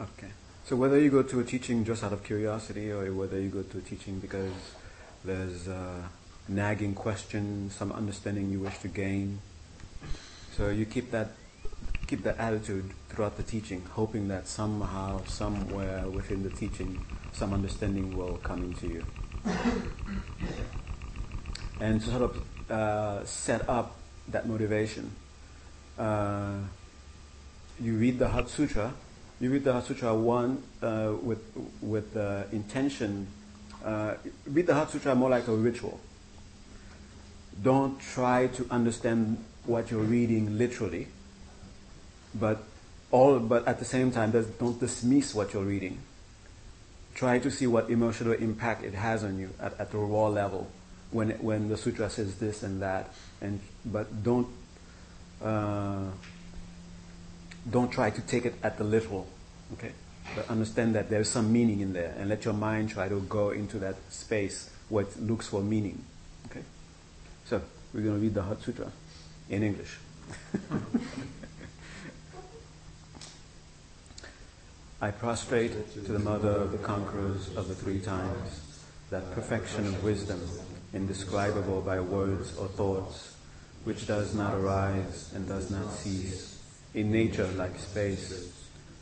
Okay. So whether you go to a teaching just out of curiosity or whether you go to a teaching because there's a nagging question, some understanding you wish to gain, so you keep that keep that attitude throughout the teaching, hoping that somehow, somewhere within the teaching, some understanding will come into you. and to sort of uh, set up that motivation, uh, you read the Heart Sutra. You read the Heart Sutra one uh, with with the intention. Uh, read the Heart Sutra more like a ritual. Don't try to understand what you're reading literally but all but at the same time don't dismiss what you're reading try to see what emotional impact it has on you at, at the raw level when when the sutra says this and that and but don't uh, don't try to take it at the literal okay. But understand that there's some meaning in there and let your mind try to go into that space where it looks for meaning. Okay? So we're going to read the Heart Sutra in English. I prostrate to the mother of the conquerors of the three times, that perfection of wisdom, indescribable by words or thoughts, which does not arise and does not cease, in nature like space,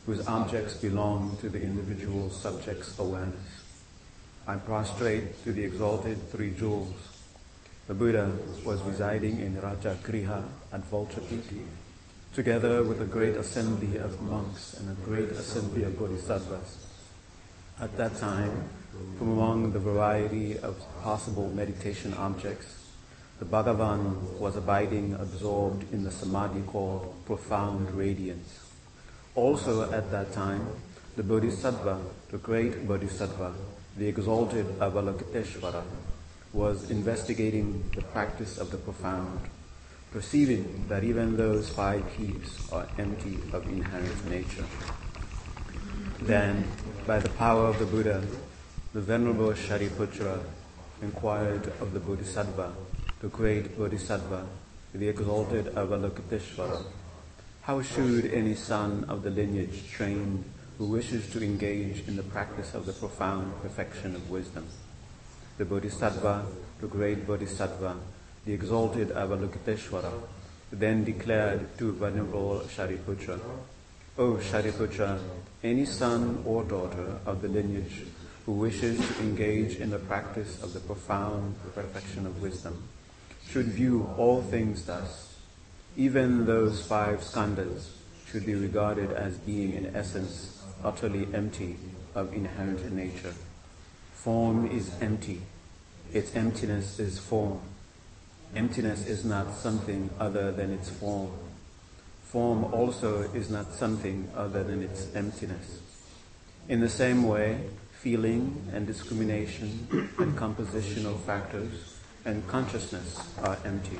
whose objects belong to the individual subject's awareness. I prostrate to the exalted three jewels. The Buddha was residing in Raja Griha at Vulchapiti, together with a great assembly of monks and a great assembly of bodhisattvas. At that time, from among the variety of possible meditation objects, the Bhagavan was abiding absorbed in the samadhi called profound radiance. Also at that time, the Bodhisattva, the great Bodhisattva, the exalted Avalokiteshvara, was investigating the practice of the profound perceiving that even those five keys are empty of inherent nature. Then, by the power of the Buddha, the Venerable Shariputra inquired of the Bodhisattva, the great Bodhisattva, the exalted Avalokiteshvara, how should any son of the lineage trained who wishes to engage in the practice of the profound perfection of wisdom? The Bodhisattva, the great Bodhisattva, the exalted Avalokiteshvara then declared to Venerable Shariputra, O Shariputra, any son or daughter of the lineage who wishes to engage in the practice of the profound perfection of wisdom should view all things thus. Even those five skandhas should be regarded as being in essence utterly empty of inherent nature. Form is empty. Its emptiness is form. Emptiness is not something other than its form. Form also is not something other than its emptiness. In the same way, feeling and discrimination and compositional factors and consciousness are empty.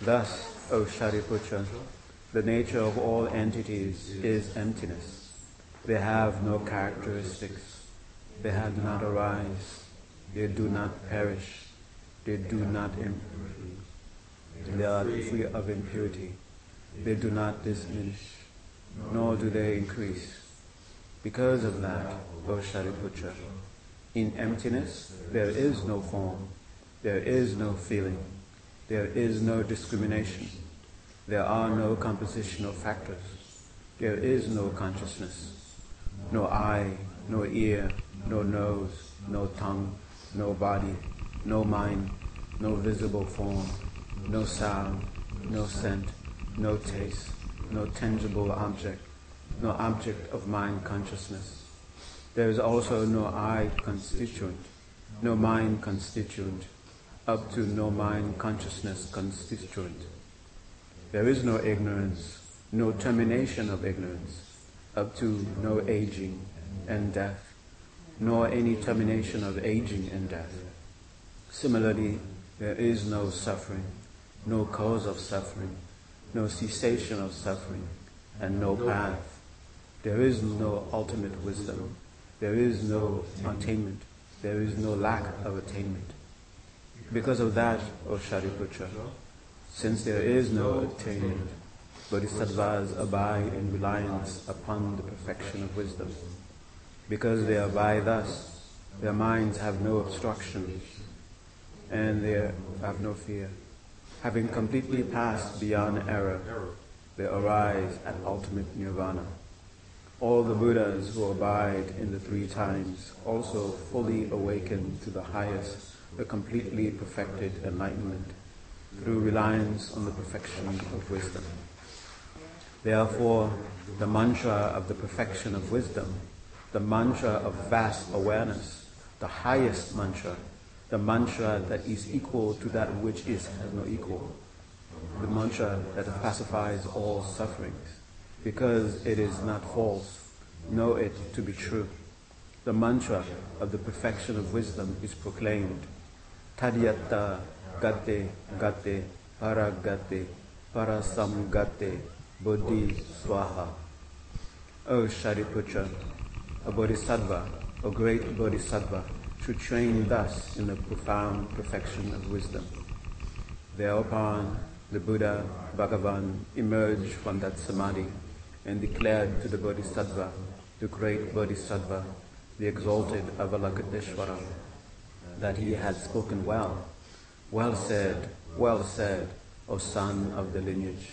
Thus, O Shariputra, the nature of all entities is emptiness. They have no characteristics. They have not arise. They do not perish they do not improve. They are free of impurity. They do not diminish, nor do they increase. Because of that, O Shariputra, in emptiness there is no form, there is no feeling, there is no discrimination, there are no compositional factors, there is no consciousness, no eye, no ear, no nose, no tongue, no body, no mind, no visible form, no sound, no scent, no taste, no tangible object, no object of mind consciousness. There is also no I constituent, no mind constituent, up to no mind consciousness constituent. There is no ignorance, no termination of ignorance, up to no aging and death, nor any termination of aging and death. Similarly, there is no suffering, no cause of suffering, no cessation of suffering, and no path. There is no ultimate wisdom. There is no attainment. There is no lack of attainment. Because of that, O Shariputra, since there is no attainment, Bodhisattvas abide in reliance upon the perfection of wisdom. Because they abide thus, their minds have no obstruction and they have no fear. Having completely passed beyond error, they arise at ultimate nirvana. All the Buddhas who abide in the three times also fully awaken to the highest, the completely perfected enlightenment through reliance on the perfection of wisdom. Therefore, the mantra of the perfection of wisdom, the mantra of vast awareness, the highest mantra, the mantra that is equal to that which is has no equal, the mantra that pacifies all sufferings, because it is not false, know it to be true. The mantra of the perfection of wisdom is proclaimed. Tadyatha gate gate paragate parasamgate bodhi swaha. O Shariputra, a bodhisattva, a great bodhisattva, should train thus in the profound perfection of wisdom. Thereupon, the Buddha, Bhagavan, emerged from that samadhi and declared to the Bodhisattva, the great Bodhisattva, the exalted Avalokiteshvara, that he had spoken well. Well said, well said, O son of the lineage.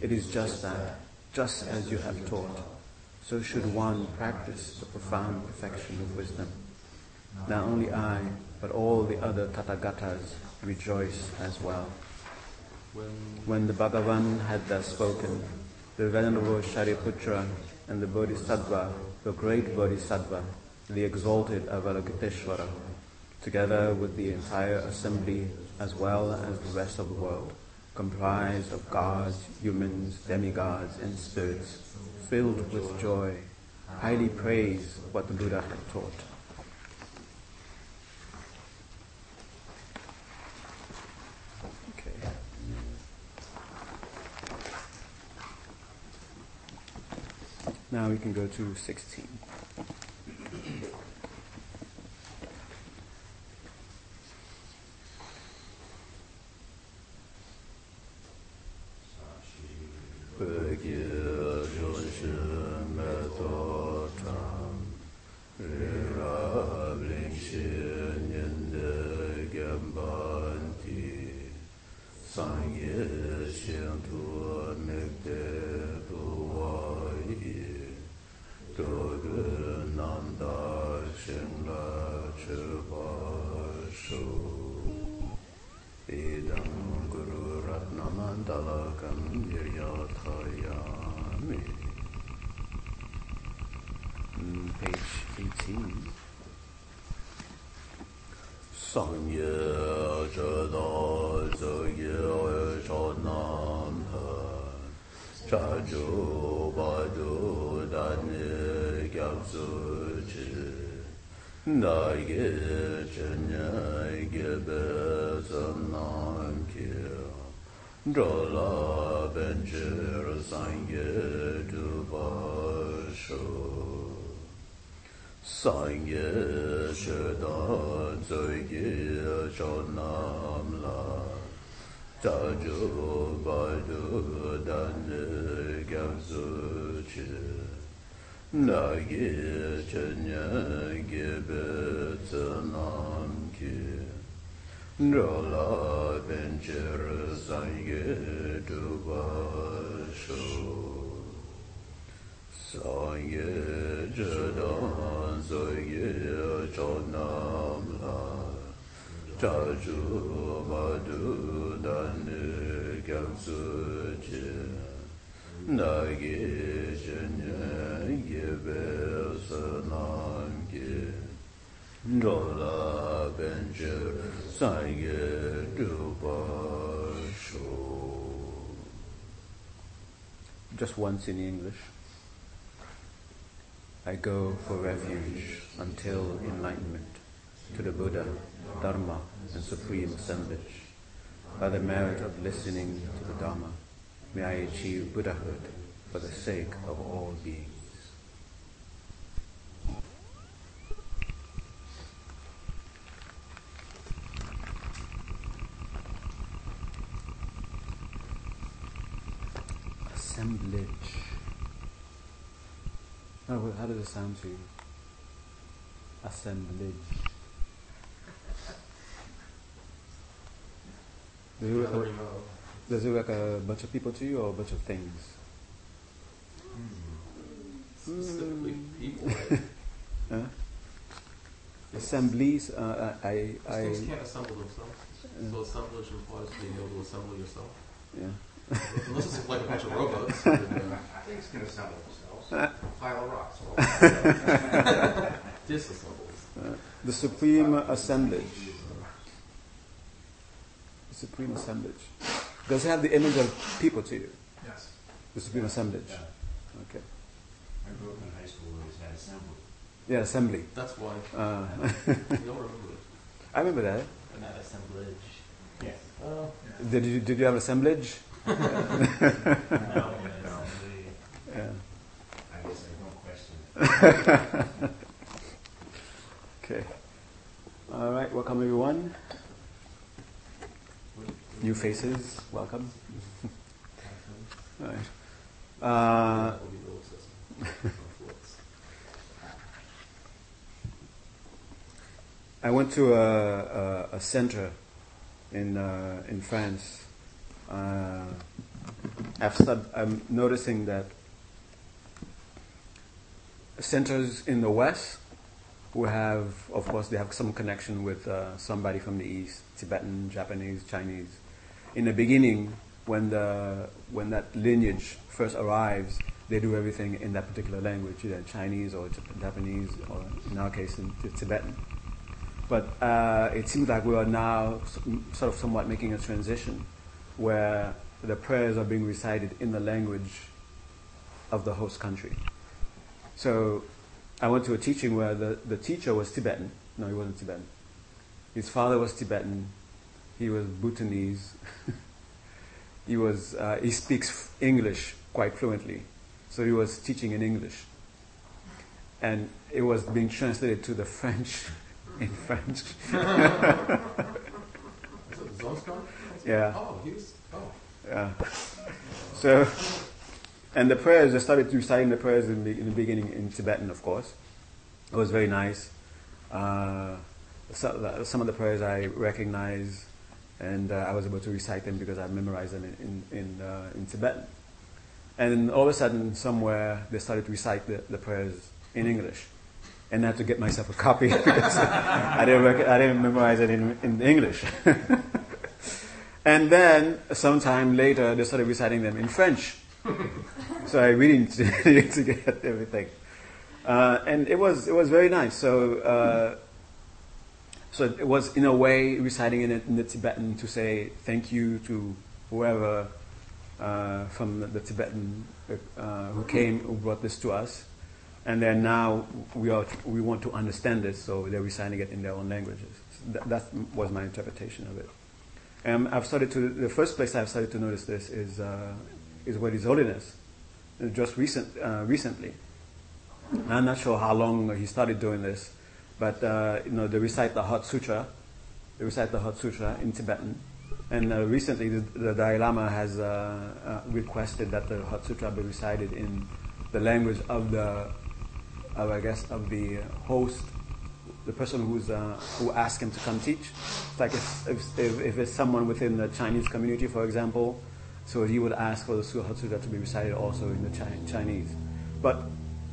It is just that, just as you have taught, so should one practice the profound perfection of wisdom. Not only I, but all the other Tathagatas rejoice as well. When the Bhagavan had thus spoken, the Venerable Shariputra and the Bodhisattva, the great Bodhisattva, the exalted Avalokiteshvara, together with the entire assembly as well as the rest of the world, comprised of gods, humans, demigods, and spirits, filled with joy, highly praise what the Buddha had taught. Now we can go to 16. Forgive. 上也知道，下也朝南奔，查住巴住达尼伽苏智，那也真也也不怎难听，这拉本质上也都不熟。sāngi shēdā dzōgi shōnām lā dājū bājū dāni gyāngzū chī nāgi chānyā gībē tsānām kī rōlā bēnchir sāngi dhūbā shō zo yu cho nam la cha chu ma du dan nu gyam su chi na gi chen ye be sa nam gi ro la ben che sa ye du ba shu just once in english. I go for refuge until enlightenment to the Buddha, Dharma, and Supreme Assemblage. By the merit of listening to the Dharma, may I achieve Buddhahood for the sake of all beings. Assemblage. How does it sound to you? Assemblage. Does it, look, does it look like a bunch of people to you or a bunch of things? Hmm. Specifically hmm. people. Huh? Assemblies, uh, uh I, I, I, Things can't assemble themselves. So assemblage implies being able to assemble yourself. yeah. Unless it's like a bunch of robots. Things can assemble themselves. A pile of rocks. Disassembles. The Supreme Assemblage. The Supreme Assemblage. Does it have the image of people to you? Yes. The Supreme Assemblage. Yeah. Okay. I grew up in high school where we had assembly. Yeah, assembly. That's why. Uh, You don't remember it. I remember that. But not assemblage. Yeah. Oh, Did you did you have assemblage? no, assembly. Yeah. I guess I don't question it. Okay. All right. Welcome everyone. New faces. Welcome. All right. Uh. I went to a, a, a center in uh, in France. Uh, I've stud- I'm noticing that centers in the West who have, of course, they have some connection with uh, somebody from the East, Tibetan, Japanese, Chinese. In the beginning, when the when that lineage first arrives, they do everything in that particular language, either Chinese or Japanese, or in our case, in Tibetan. But uh, it seems like we are now sort of somewhat making a transition where the prayers are being recited in the language of the host country. So I went to a teaching where the, the teacher was Tibetan. No, he wasn't Tibetan. His father was Tibetan. He was Bhutanese. he was uh, he speaks English quite fluently, so he was teaching in English, and it was being translated to the French in French. Yeah. Oh, he was. Oh. Yeah. So, and the prayers, I started reciting the prayers in the, in the beginning in Tibetan, of course. It was very nice. Uh, so, some of the prayers I recognize, and uh, I was able to recite them because I memorized them in, in, in, uh, in Tibetan. And all of a sudden, somewhere, they started to recite the, the prayers in English. And I had to get myself a copy because I didn't, rec- I didn't memorize it in, in English. And then, sometime later, they started reciting them in French. So I really needed to get everything. Uh, and it was, it was very nice. So, uh, so it was, in a way, reciting in, in the Tibetan to say thank you to whoever uh, from the, the Tibetan uh, who came, who brought this to us. And then now we, are, we want to understand this, so they're reciting it in their own languages. That, that was my interpretation of it. Um, I've started to, the first place I've started to notice this is, uh, is what His Holiness, uh, just recent, uh, recently. I'm not sure how long he started doing this, but, uh, you know, they recite the Hot Sutra, they recite the Hot Sutra in Tibetan. And uh, recently the, the Dalai Lama has uh, uh, requested that the Hot Sutra be recited in the language of the, of, I guess, of the host the person who's who asked him to come teach. It's like if, if, if it's someone within the Chinese community, for example, so he would ask for the Suha Sutra to be recited also in the Chi- Chinese. But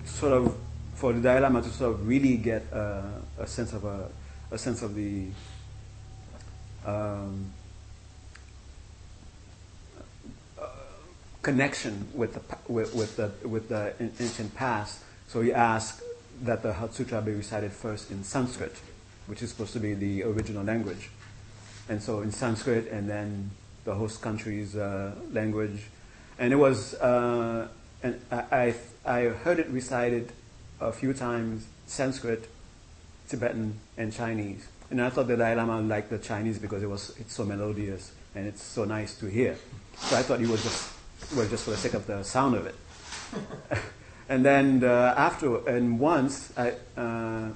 sort of for the Dalai Lama to sort of really get uh, a sense of a, a sense of the um, connection with the with, with the with the ancient past. So he asked that the Hot Sutra be recited first in Sanskrit, which is supposed to be the original language. And so in Sanskrit and then the host country's uh, language. And it was, uh, and I, I, I heard it recited a few times Sanskrit, Tibetan, and Chinese. And I thought the Dalai Lama liked the Chinese because it was, it's so melodious and it's so nice to hear. So I thought he was just, was just for the sake of the sound of it. And then uh, after, and once, I, uh,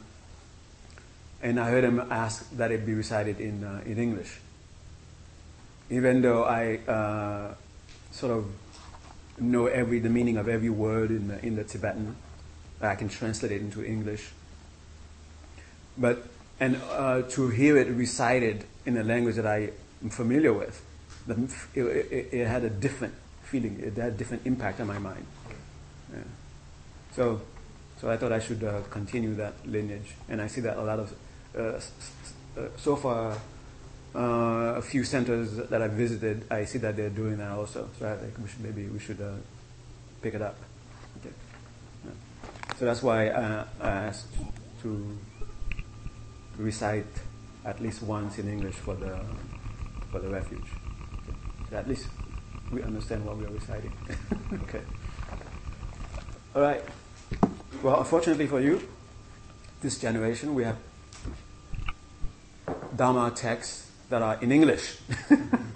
and I heard him ask that it be recited in uh, in English. Even though I uh, sort of know every the meaning of every word in the, in the Tibetan. I can translate it into English. But and uh, to hear it recited in a language that I am familiar with, it, it, it, had a different feeling. It had a different impact on my mind. Yeah. So, so I thought I should uh, continue that lineage, and I see that a lot of uh, uh so far uh, a few centers that I visited, I see that they're doing that also. So I think we should, maybe we should uh, pick it up. Okay. Yeah. So that's why I asked to recite at least once in English for the for the refuge. Okay. So at least we understand what we are reciting. okay. All right. Well, unfortunately for you, this generation we have Dharma texts that are in English.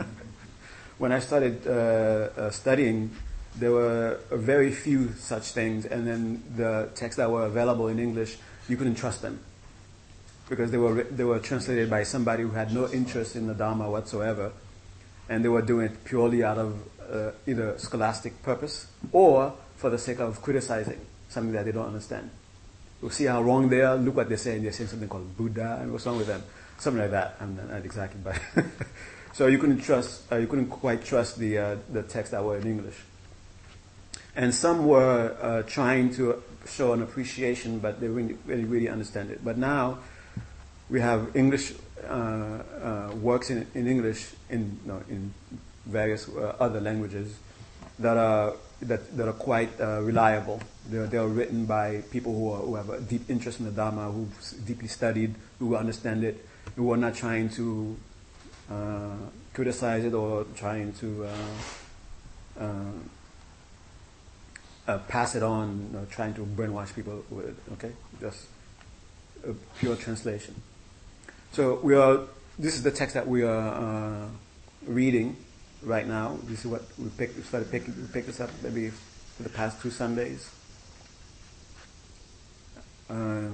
when I started uh, uh, studying, there were very few such things, and then the texts that were available in English, you couldn't trust them because they were they were translated by somebody who had no interest in the Dharma whatsoever, and they were doing it purely out of uh, either scholastic purpose or for the sake of criticizing something that they don't understand. You see how wrong they are. Look what they say, and they're saying something called Buddha, and what's wrong with them? Something like that. I'm not exactly, but so you couldn't trust, uh, you couldn't quite trust the uh, the text that were in English. And some were uh, trying to show an appreciation, but they really, really, really understand it. But now we have English uh, uh, works in, in English in in various uh, other languages that are that, that are quite reliable. They're, they're written by people who, are, who have a deep interest in the Dharma, who've deeply studied, who understand it, we were not trying to uh, criticize it or trying to uh, uh, uh pass it on, trying to brainwash people with it. Okay, just a pure translation. So we are. This is the text that we are uh, reading right now. This is what we picked. We started picking. We picked this up maybe for the past two Sundays. Uh,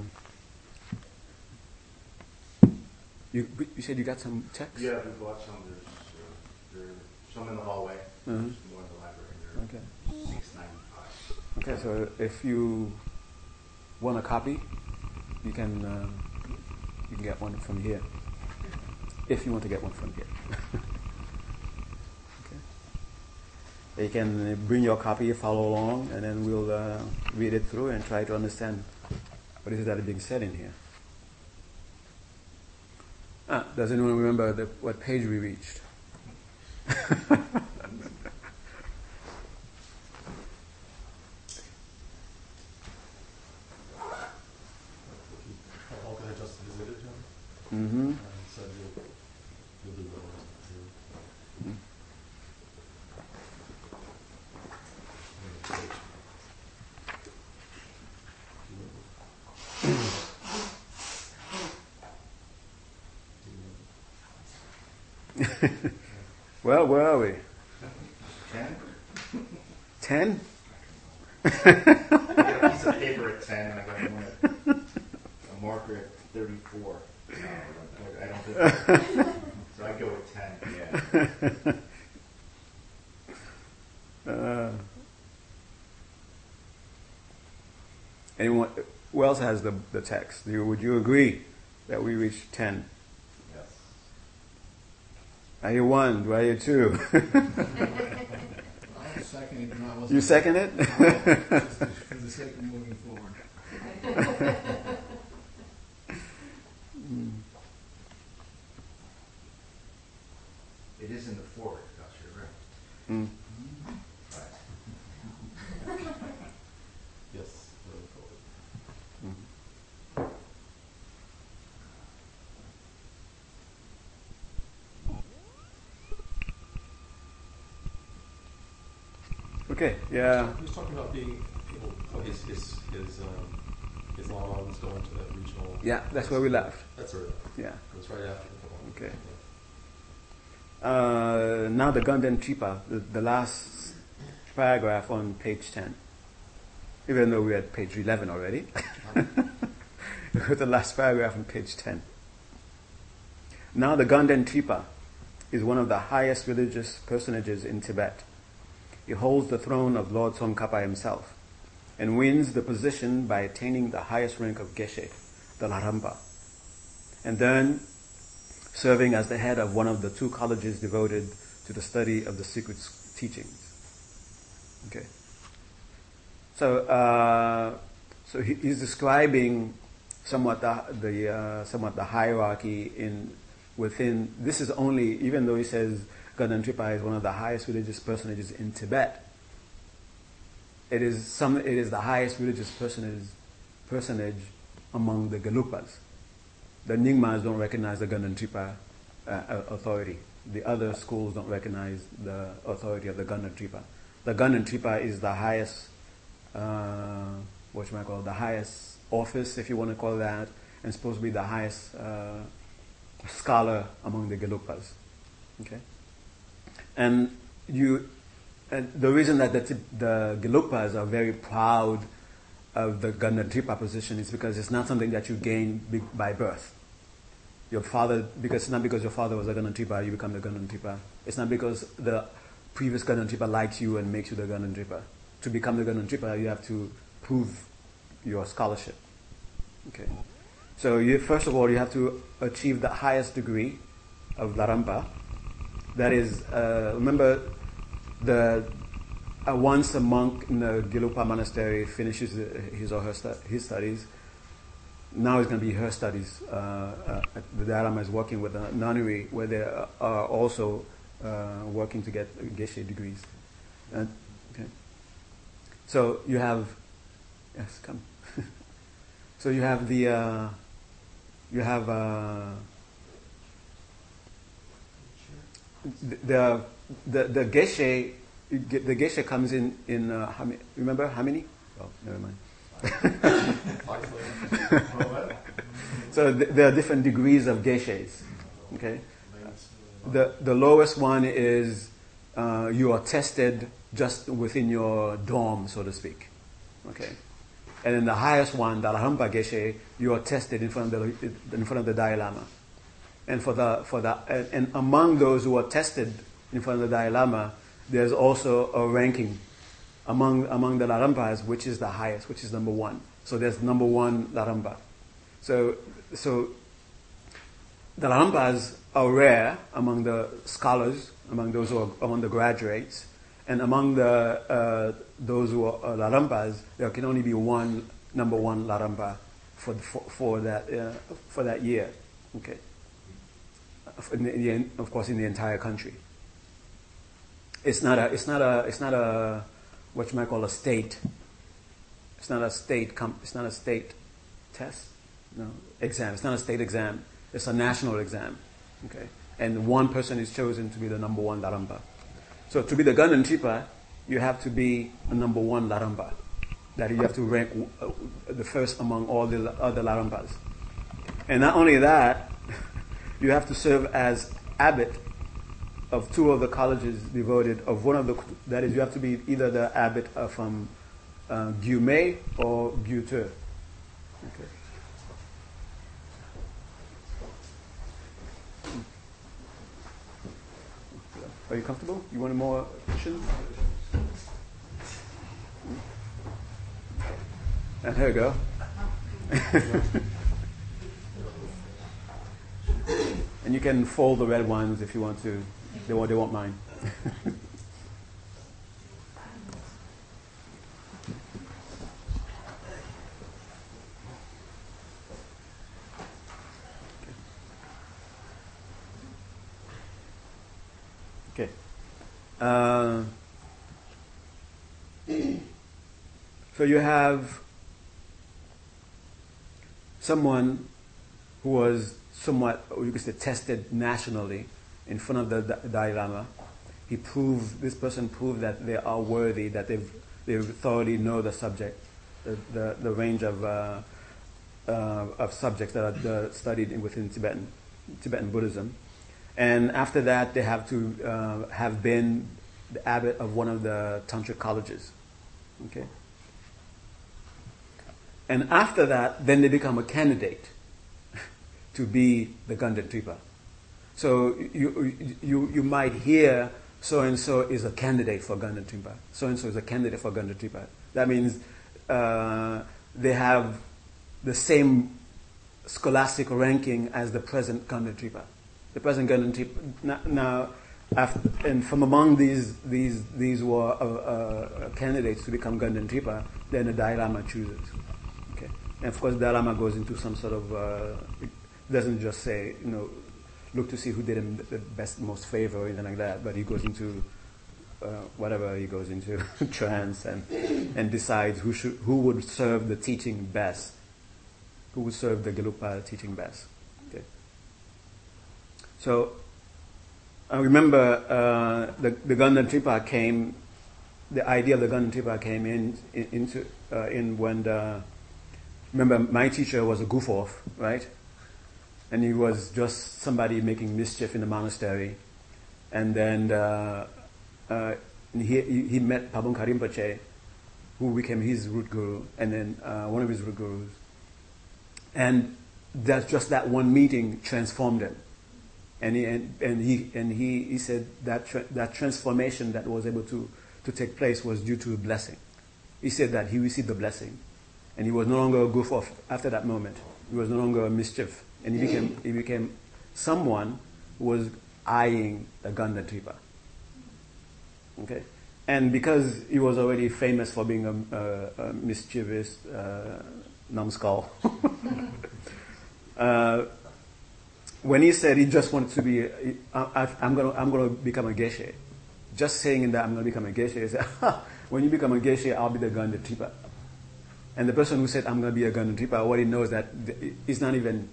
You, you said you got some texts? Yeah, we bought some. There's, uh, some in the hallway. Uh-huh. There's more in the library. Okay. six ninety-five. Okay, so if you want a copy, you can uh, you can get one from here. If you want to get one from here. okay. You can bring your copy, follow along, and then we'll uh, read it through and try to understand what is that being said in here. Ah, does anyone remember the, what page we reached? mm-hmm. well, where are we? Ten? Ten? I got a piece of paper at ten, and I got one at, a marker at thirty-four. I don't think, so I go with ten, yeah. Uh, anyone, who else has the, the text? Would you agree that we reached ten? I hear one. Do I hear two? second it, you second it? for the sake of moving forward. It is in the forward, Gus, you're right. Mm. Okay, yeah. He was talking about being able, oh, his, his, his, um, his lama was going to that regional. Yeah, that's where we left. That's where we left. Yeah. It was right after the one. Okay. Uh, now the Ganden Tripa, the, the last paragraph on page 10. Even though we're at page 11 already. the last paragraph on page 10. Now the Ganden Tripa is one of the highest religious personages in Tibet. He holds the throne of Lord Tsongkhapa himself and wins the position by attaining the highest rank of Geshe, the Larampa, and then serving as the head of one of the two colleges devoted to the study of the secret teachings. Okay. So, uh, so he, he's describing somewhat the, the uh, somewhat the hierarchy in within. This is only even though he says Ganden Tripa is one of the highest religious personages in Tibet. It is some. It is the highest religious personage personage among the Gelugpas. The Nyingmas don't recognize the Ganden Tripa uh, authority. The other schools don't recognize the authority of the Ganden Tripa. The Ganden Tripa is the highest, uh, what should I call the highest office, if you want to call that, and supposed to be the highest uh, scholar among the Gelugpas. Okay? And you, and the reason that the, the Gelugpas are very proud of the Ganden Tripa position is because it's not something that you gain by birth. Your father, because it's not because your father was a Ganden Tripa, you become the Ganden Tripa. It's not because the previous Ganden Tripa likes you and makes you the Ganden Tripa. To become the Ganden Tripa, you have to prove your scholarship. Okay. So you, first of all, you have to achieve the highest degree of Larampa. That is, uh, remember, the uh, once a monk in the Gelugpa monastery finishes his or her stu- his studies, now it's going to be her studies. Uh, uh the Lama is working with a nunnery where they are also uh, working to get Geshe degrees. Uh, okay. So you have, yes, come. so you have the, uh, you have uh, the, the, the Geshe, the Geshe comes in, in uh, how many, remember how many? Oh, never mind. so th- there are different degrees of Geshes. Okay? The, the lowest one is uh, you are tested just within your dorm, so to speak. Okay? And then the highest one, the Geshe, you are tested in front of the, in front of the Dalai Lama. And for the, for the, and, and among those who are tested in front of the Dalai Lama, there's also a ranking among, among the Larampas, which is the highest, which is number one. So there's number one Larampa. So, so the Larampas are rare among the scholars, among those who are among the graduates, and among the uh, those who are uh, Larampas, there can only be one number one Larampa for, for, for, that uh, for that year. Okay. In the, in the, of course, in the entire country. It's not a. It's not a. It's not a. What you might call a state. It's not a state. Comp, it's not a state test. No exam. It's not a state exam. It's a national exam. Okay. And one person is chosen to be the number one Larampa. So to be the Ganden Tripa, you have to be a number one Larampa. That you have to rank uh, the first among all the other Larampas. And not only that, you have to serve as abbot of two of the colleges devoted of one of the that is you have to be either the abbot from uh, Gyume or Gyuto. Okay. Are you comfortable? You want more cushions? And here we go. And you can fold the red ones if you want to. They won't, they won't mind. okay. Uh, so you have someone who was somewhat, you could say, tested nationally in front of the Dalai Lama. He proved, this person proved that they are worthy, that they've, they thoroughly know the subject, the, the, the range of, uh, uh, of subjects that are studied within Tibetan, Tibetan Buddhism. And after that, they have to uh, have been the abbot of one of the tantric colleges. Okay? And after that, then they become a candidate to be the Ganden Tripa. So you, you, you might hear so and so is a candidate for Ganden Trimpa. So and so is a candidate for Ganden Trimpa. That means uh, they have the same scholastic ranking as the present Ganden Trimpa. The present Ganden Trimpa. Now, after, and from among these these these were uh, uh, candidates to become Ganden Trimpa, then the Dalai Lama chooses. Okay, and of course Dalai Lama goes into some sort of uh, doesn't just say you know look to see who did him the best most favor or anything like that, but he goes into uh, whatever he goes into trance and and decides who should who would serve the teaching best, who would serve the Gelugpa teaching best. Okay. So I remember uh, the the Ganden Trimpa came, the idea of the Ganden Trimpa came in, in into uh, in when the remember my teacher was a goof off, right? And he was just somebody making mischief in the monastery, and then uh, uh, he, he met Pabonka Rinpoche, who became his root guru, and then uh, one of his root gurus. And that's just that one meeting transformed him. And he, and, and he, and he, he said that, tra- that transformation that was able to, to take place was due to a blessing. He said that he received the blessing. And he was no longer a goof off after that moment. He was no longer a mischief. And he became, he became someone who was eyeing the Ganden Trimpa. Okay? And because he was already famous for being a, a, a mischievous uh, numbskull, uh, when he said he just wanted to be, I, am going to I'm gonna become a geshe, just saying that I'm going to become a geshe, he said, when you become a geshe, I'll be the Ganden Trimpa. And the person who said, I'm going to be a what he knows that it's not even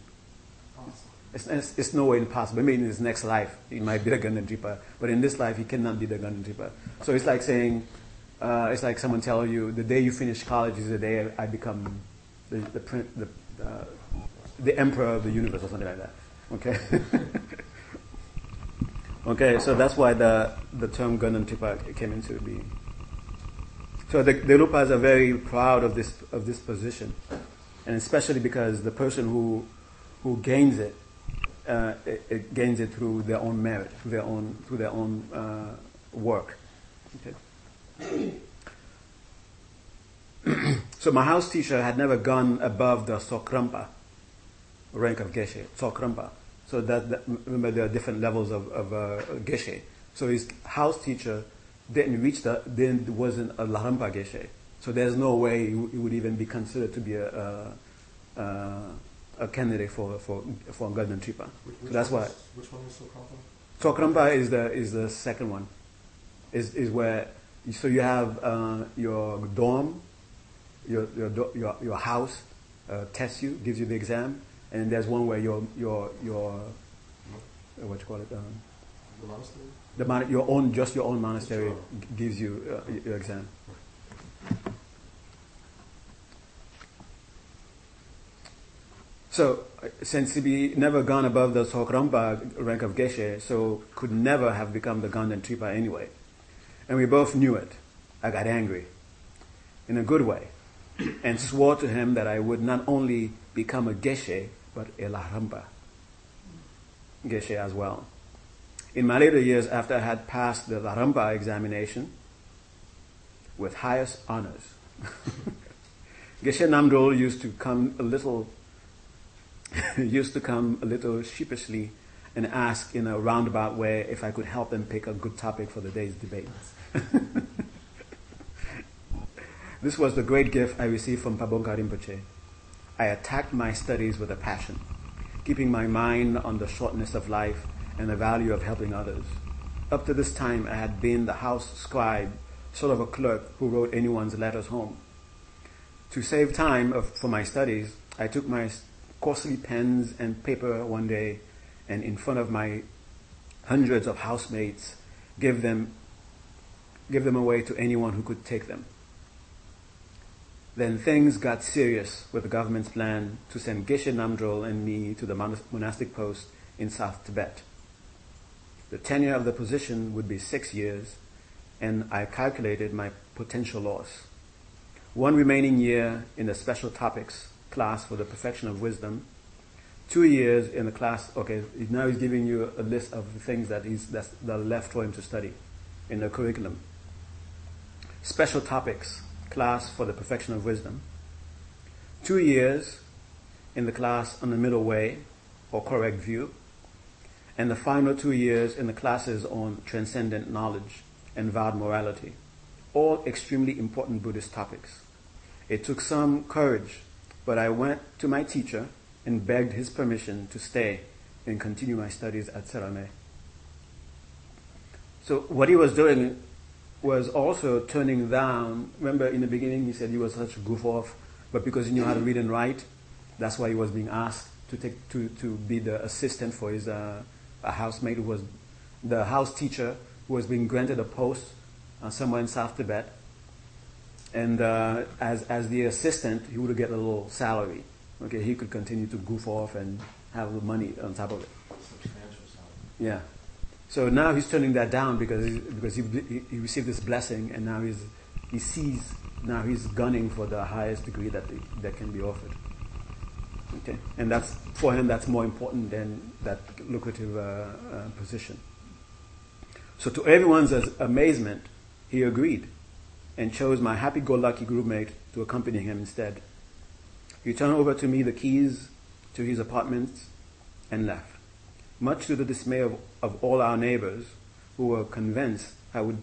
it's, it's, it's no way impossible. Maybe in his next life, he might be the Ganden Trimpa, but in this life, he cannot be the Ganden Trimpa. So it's like saying, uh, it's like someone telling you, the day you finish college is the day I become the the, the, uh, the emperor of the universe or something like that. Okay. okay, so that's why the the term Ganden Trimpa came into being. So the, the Lupas are very proud of this of this position, and especially because the person who who gains it uh, gains it through their own merit, through their own, through their own uh, work. Okay. so my house teacher had never gone above the Tsokrampa rank of Geshe, Tsokrampa. So that, that, remember there are different levels of, of uh, Geshe. So his house teacher didn't reach the, then wasn't a Larampa Geshe. So there's no way he would even be considered to be a, a, a a candidate for for for Ganden Trimpa. So that's why. Which one was Tsokrampa? Tsokrampa is the is the second one. Is is where so you have uh, your dorm, your your your, your house uh, tests you, gives you the exam, and there's one where your your your uh, what you call it. Um, the monastery. The mon- your own just your own monastery g- gives you uh, your exam. So, since he never gone above the Tsokrampa rank of Geshe, so could never have become the Ganden Tripa anyway. And we both knew it. I got angry. In a good way. And swore to him that I would not only become a Geshe, but a Larampa. Geshe as well. In my later years, after I had passed the Larampa examination with highest honors, Geshe Namdol used to come a little used to come a little sheepishly and ask in a roundabout way if I could help them pick a good topic for the day's debate. this was the great gift I received from Pabonka Rinpoche. I attacked my studies with a passion, keeping my mind on the shortness of life and the value of helping others. Up to this time, I had been the house scribe, sort of a clerk who wrote anyone's letters home. To save time of, for my studies, I took my costly pens and paper one day and in front of my hundreds of housemates give them give them away to anyone who could take them. Then things got serious with the government's plan to send Geshe Namdrol and me to the monastic post in South Tibet. The tenure of the position would be six years, and I calculated my potential loss. One remaining year in the special topics class for the perfection of wisdom. Two years in the class, okay, now he's giving you a list of the things that he's, that's, that are left for him to study. in the curriculum. Special topics, class for the perfection of wisdom. Two years in the class on the middle way or correct view. And the final two years in the classes on transcendent knowledge and vowed morality. All extremely important Buddhist topics. It took some courage, but I went to my teacher and begged his permission to stay and continue my studies at Sera Me. So what he was doing was also turning down. Remember, in the beginning, he said he was such a goof off, but because he knew how to read and write, that's why he was being asked to take to, to be the assistant for his uh, a housemate who was the house teacher who was being granted a post uh, somewhere in South Tibet. And uh, as as the assistant, he would get a little salary. Okay, he could continue to goof off and have the money on top of it. Substantial salary. Yeah. So now he's turning that down because he, because he, he, he received this blessing and now he's he sees now he's gunning for the highest degree that the, that can be offered. Okay, and that's for him that's more important than that lucrative uh, uh, position. So to everyone's amazement, he agreed and chose my happy-go-lucky groupmate to accompany him instead. He turned over to me the keys to his apartment and left much to the dismay of, of all our neighbors who were convinced I would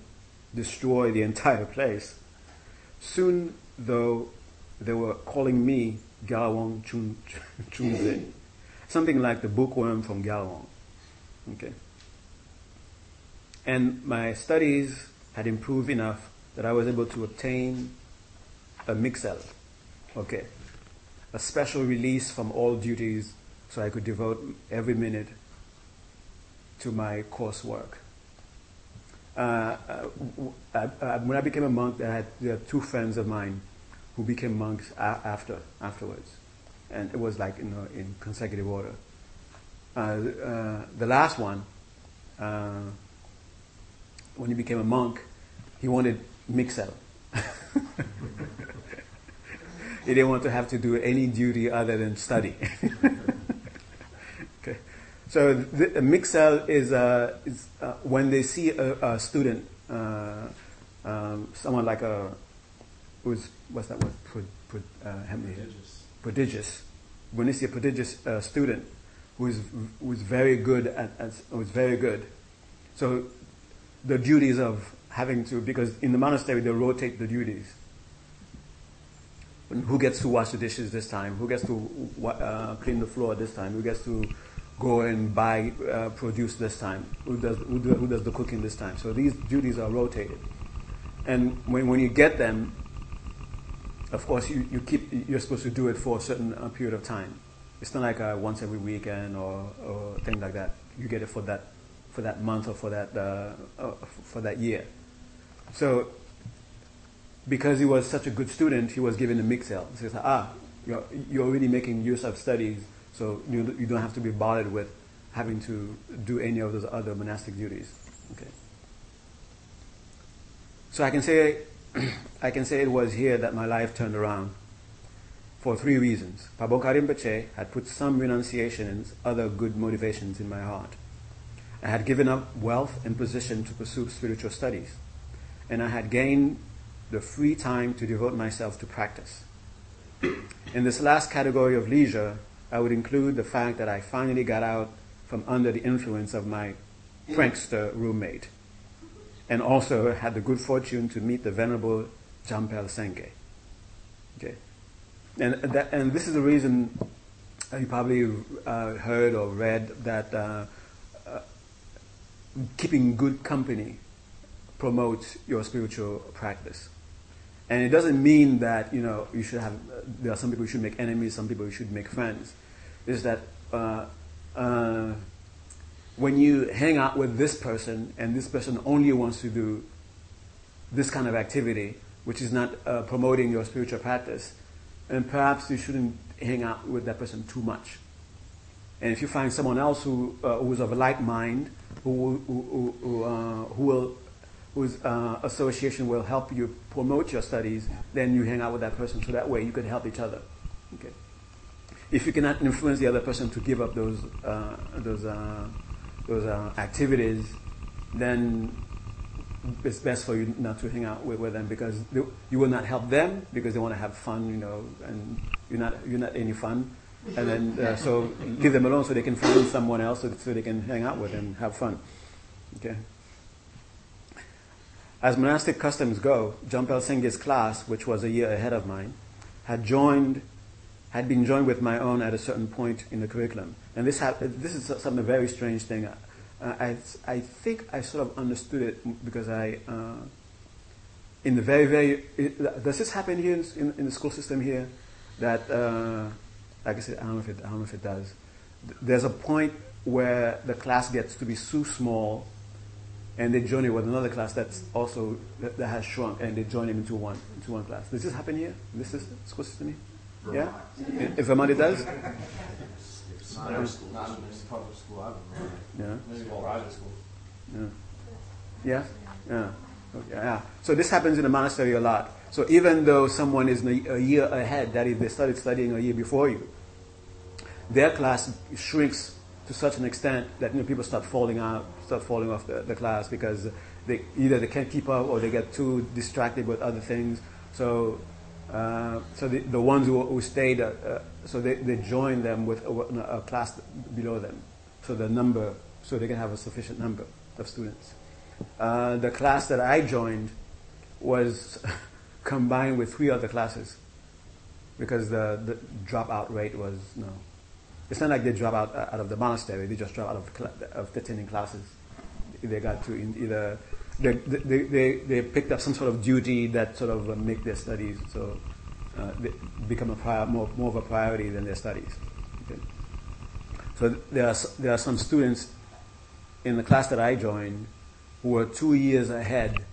destroy the entire place. Soon, though, they were calling me Galawang Chun, Chunze, something like the bookworm from Galawang. Okay. And my studies had improved enough that I was able to obtain a mixel. Okay. A special release from all duties so I could devote every minute to my coursework. Uh, uh, uh, when I became a monk, I had two friends of mine who became monks after afterwards, and it was like you know in consecutive order. Uh, uh, the last one, uh, when he became a monk, he wanted mixel. he didn't want to have to do any duty other than study. okay. So the, the mixel is, uh, is uh, when they see a, a student, uh, um, someone like a who's what's that word? Pro, pro, uh, Prodigious. prodigious. When they see a prodigious uh, student who is who is very good at, at who is very good, so the duties of having to because in the monastery they rotate the duties. Who gets to wash the dishes this time? Who gets to uh, clean the floor this time? Who gets to go and buy uh, produce this time? Who does, who, do, who does the cooking this time? So these duties are rotated. And when, when you get them, of course, you, you keep, you're supposed to do it for a certain uh, period of time. It's not like a once every weekend or, or things like that. You get it for that, for that month or for that, uh, uh for that year. So, because he was such a good student, he was given a mixel. He said, ah, you're, you're already making use of studies so you, you don't have to be bothered with having to do any of those other monastic duties. Okay. So I can say, I can say it was here that my life turned around for three reasons. Pabongka Rinpoche had put some renunciation and other good motivations in my heart. I had given up wealth and position to pursue spiritual studies, and I had gained the free time to devote myself to practice. In this last category of leisure, I would include the fact that I finally got out from under the influence of my prankster roommate, and also had the good fortune to meet the venerable Jampel Senge. Okay, and that, and this is the reason you probably uh, heard or read that uh, uh, keeping good company promotes your spiritual practice. And it doesn't mean that you know you should have. there are some people you should make enemies, some people you should make friends is that uh, uh, when you hang out with this person and this person only wants to do this kind of activity, which is not uh, promoting your spiritual practice, and perhaps you shouldn't hang out with that person too much. And if you find someone else who uh, who's of a like mind, who who, who, uh, who will whose uh, association will help you promote your studies, then you hang out with that person. So that way you can help each other. Okay if you cannot influence the other person to give up those uh, those uh, those uh, activities, then it's best for you not to hang out with, with them because they, you will not help them because they want to have fun, you know, and you're not you're not any fun. And then uh, so leave them alone so they can find someone else so, so they can hang out with and have fun. Okay. As monastic customs go, Jampel Sengye's class, which was a year ahead of mine, had joined, had been joined with my own at a certain point in the curriculum. And this, ha- this is something very strange thing. Uh, I, I think I sort of understood it because I, uh, in the very, very, it, does this happen here in, in, in, the school system here? That, uh, like I said, I don't know if it, I don't know if it does. There's a point where the class gets to be so small and they join it with another class that's also that, that has shrunk, and they join them into one into one class. Does this happen here? This is school system here? Yeah. If Vermont it does. Not in school. Not in public school. I don't know. Yeah. Maybe private school. Yeah. Yeah. Yeah. Okay, yeah. So this happens in the monastery a lot. So even though someone is a year ahead, that is, they started studying a year before you, their class shrinks to such an extent that you know, people start falling out, start falling off the, the class because they either they can't keep up or they get too distracted with other things. So, uh, so the, the ones who, who stayed, uh, uh, so they, they join them with a, a, class below them, so the number, so they can have a sufficient number of students. Uh, the class that I joined was combined with three other classes because the, the dropout rate was no it's not like they drop out uh, out of the monastery; they just drop out of, cl- of attending classes. They got to either they, they, they, they picked up some sort of duty that sort of uh, make their studies so uh, they become a prior, more, more of a priority than their studies. Okay. So there are there are some students in the class that I joined who were two years ahead,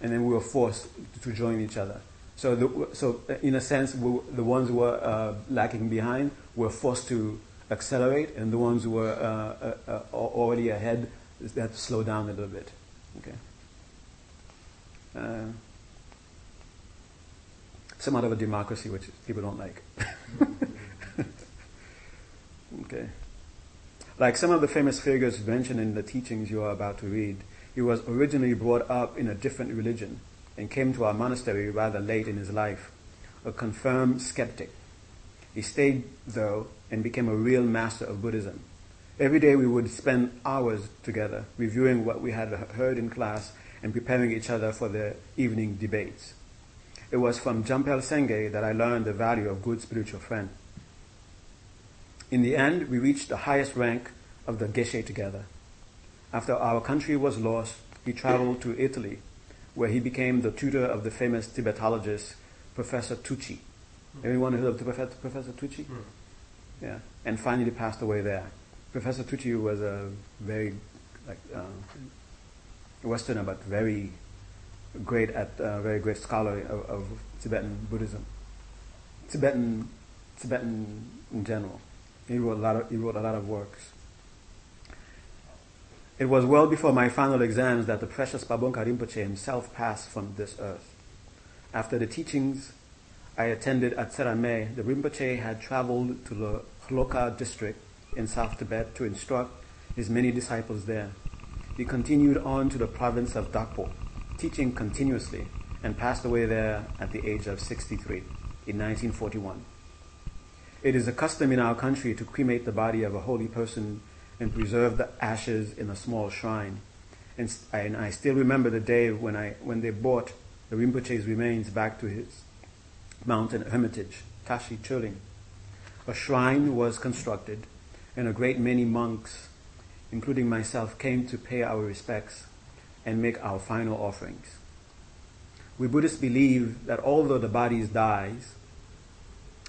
and then we were forced to join each other. So, the, so in a sense, we, the ones who were uh, lagging behind were forced to accelerate, and the ones who were uh, uh, uh already ahead had to slow down a little bit. Okay. Uh, somewhat of a democracy, which people don't like. okay. Like some of the famous figures mentioned in the teachings you are about to read, he was originally brought up in a different religion and came to our monastery rather late in his life, a confirmed skeptic. He stayed, though, and became a real master of Buddhism. Every day we would spend hours together reviewing what we had heard in class and preparing each other for the evening debates. It was from Jampel Sengye that I learned the value of good spiritual friend. In the end, we reached the highest rank of the Geshe together. After our country was lost, he traveled to Italy where he became the tutor of the famous Tibetologist Professor Tucci. Anyone heard of Professor, Professor Tucci? Mm. Yeah, and finally passed away there. Professor Tucci was a very like uh, Westerner, but very great at uh, very great scholar of, of, Tibetan Buddhism, Tibetan Tibetan in general. He wrote a lot of he wrote a lot of works. It was well before my final exams that the precious Pabongka Rinpoche himself passed from this earth. After the teachings I attended at Sera Me, the Rinpoche had traveled to the Lhoka district in South Tibet to instruct his many disciples there. He continued on to the province of Dakpo, teaching continuously, and passed away there at the age of 63 in 1941. It is a custom in our country to cremate the body of a holy person and preserve the ashes in a small shrine. And, and I still remember the day when, I, when they brought the Rinpoche's remains back to his mountain hermitage, Tashi Choling. A shrine was constructed, and a great many monks, including myself, came to pay our respects and make our final offerings. We Buddhists believe that although the body dies,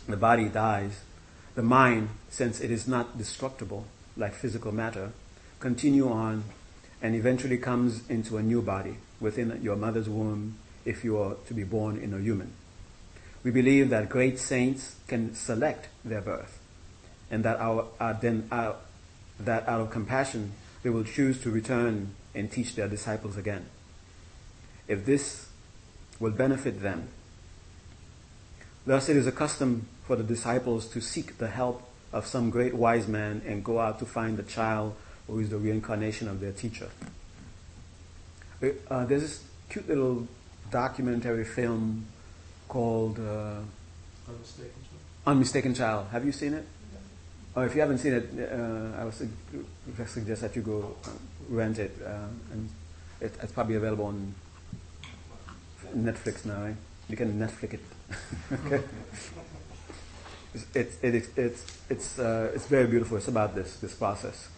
the body dies, the mind, since it is not destructible, like physical matter, continue on and eventually comes into a new body within your mother's womb if you are to be born in a human. We believe that great saints can select their birth and that our, then uh, that out of compassion they will choose to return and teach their disciples again. If this will benefit them. Thus it is a custom for the disciples to seek the help of some great wise man and go out to find the child who is the reincarnation of their teacher. Uh, there's this cute little documentary film called uh, Unmistaken Child. Unmistaken Child. Have you seen it? Oh, if you haven't seen it, uh, I would su- suggest that you go uh, rent it. Uh, and it, it's probably available on Netflix now. Eh? You can Netflix it. okay. It's it, it's it's uh, it's very beautiful. It's about this this process.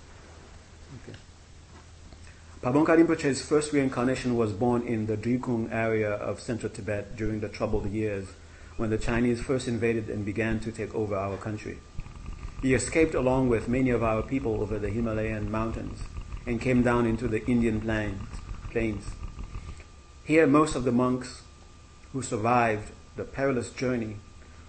Okay. Pabongka Rinpoche's first reincarnation was born in the Drikung area of central Tibet during the troubled years when the Chinese first invaded and began to take over our country. He escaped along with many of our people over the Himalayan mountains and came down into the Indian plains. plains. Here, most of the monks who survived the perilous journey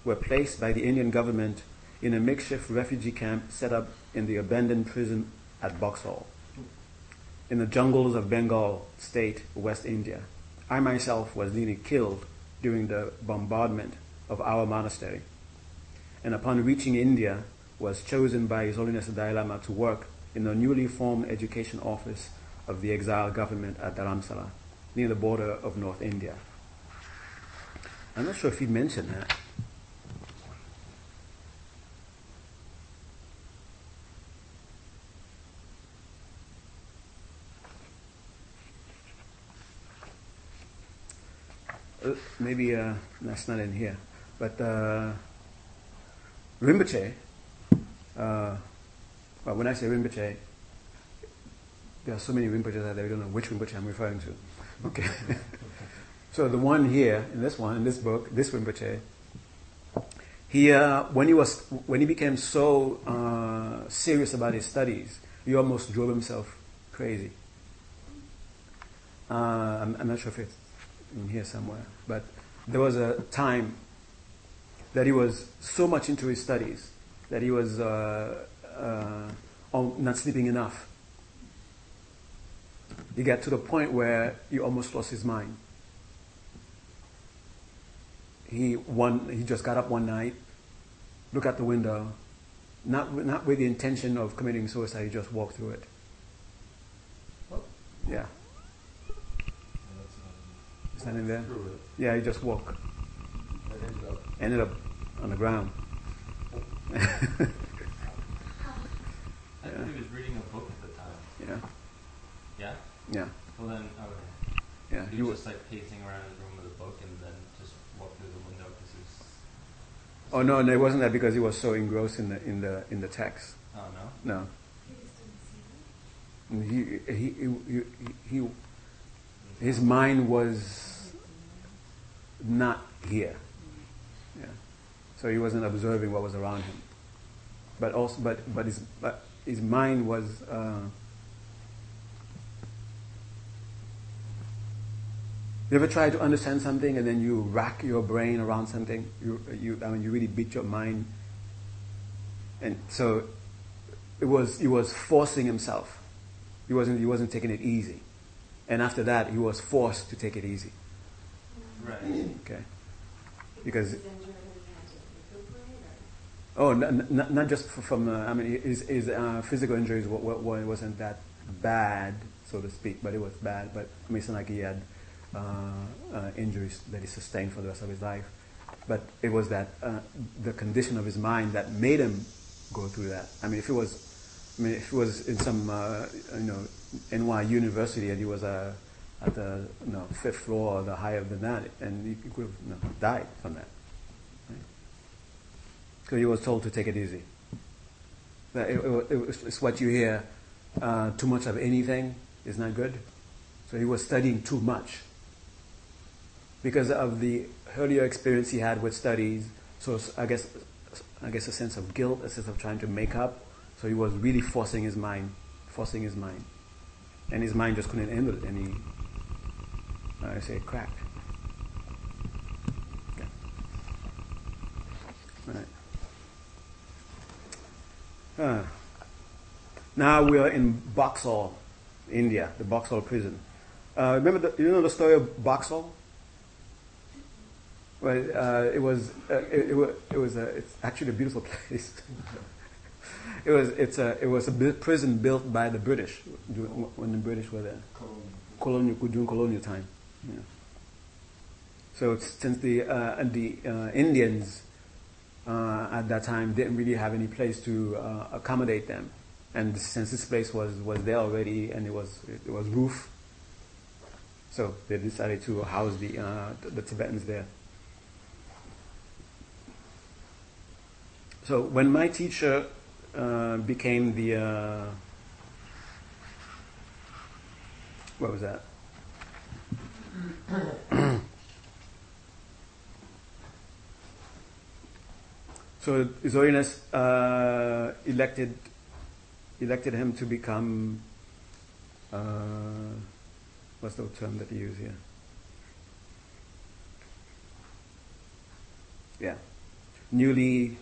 were placed by the Indian government in a makeshift refugee camp set up in the abandoned prison at Boxall, in the jungles of Bengal state, West India. I myself was nearly killed during the bombardment of our monastery. And upon reaching India, was chosen by His Holiness the Dalai Lama to work in the newly formed education office of the exiled government at Dharamsala, near the border of North India. I'm not sure if he mentioned that. Maybe uh, that's not in here, but uh, Rinpoche. Uh, well, when I say Rinpoche, there are so many Rinpoches there. I don't know which Rinpoche I'm referring to. Okay. so the one here in this one in this book, this Rinpoche, he uh, when he was when he became so uh, serious about his studies, he almost drove himself crazy. Uh, I'm, I'm not sure if it's in here somewhere, but there was a time that he was so much into his studies that he was uh, uh, not sleeping enough. He got to the point where he almost lost his mind. He one he just got up one night, looked out the window, not not with the intention of committing suicide. He just walked through it. Yeah. Is that in there? Yeah, he just walked. ended up. Ended up on the ground. I think he was reading a book at the time. Yeah. Yeah? Yeah. Well then, okay. Yeah. He He was was. just like pacing around his room with a book and then just walked through the window because he was. Oh no, no, it wasn't that because he was so engrossed in the in the in the text. Oh no? No. He he he, he, he his mind was not here. Yeah. So he wasn't observing what was around him. But also, but but his but his mind was. Uh, you ever try to understand something and then you rack your brain around something? You you I mean you really beat your mind. And so it was he was forcing himself. He wasn't he wasn't taking it easy. And after that he was forced to take it easy. Right. Okay. Because Oh, n- n- not just f- from, uh, I mean, his, his uh, physical injuries w- w- wasn't that bad, so to speak, but it was bad. But I mean, it's not like he had uh, uh, injuries that he sustained for the rest of his life. But it was that, uh, the condition of his mind that made him go through that. I mean, if it was, I mean, if it was in some, uh, you know, NY University and he was uh, at the you know, fifth floor or the higher than that, and he could have you know, died from that. So he was told to take it easy. That it, it, it it's what you hear. Uh, too much of anything is not good. So he was studying too much because of the earlier experience he had with studies. So I guess, I guess a sense of guilt, a sense of trying to make up. So he was really forcing his mind, forcing his mind, and his mind just couldn't handle it, and he, I say, cracked. Okay. Right. Uh, now we are in Boxall, India, the Boxall prison. Uh, remember, the, you know the story of Boxall? Well, uh, it was uh, it, it was it was a, it's actually a beautiful place. it was it's a it was a prison built by the British when the British were there. colonial, during colonial time. Yeah. So since the uh, the uh, Indians uh, at that time didn't really have any place to uh, accommodate them, and since this place was, was there already and it was it was roof, so they decided to house the uh, the Tibetans there. So when my teacher uh, became the what was that? So Holiness uh, elected elected him to become uh, what's the term that he used here? Yeah, newly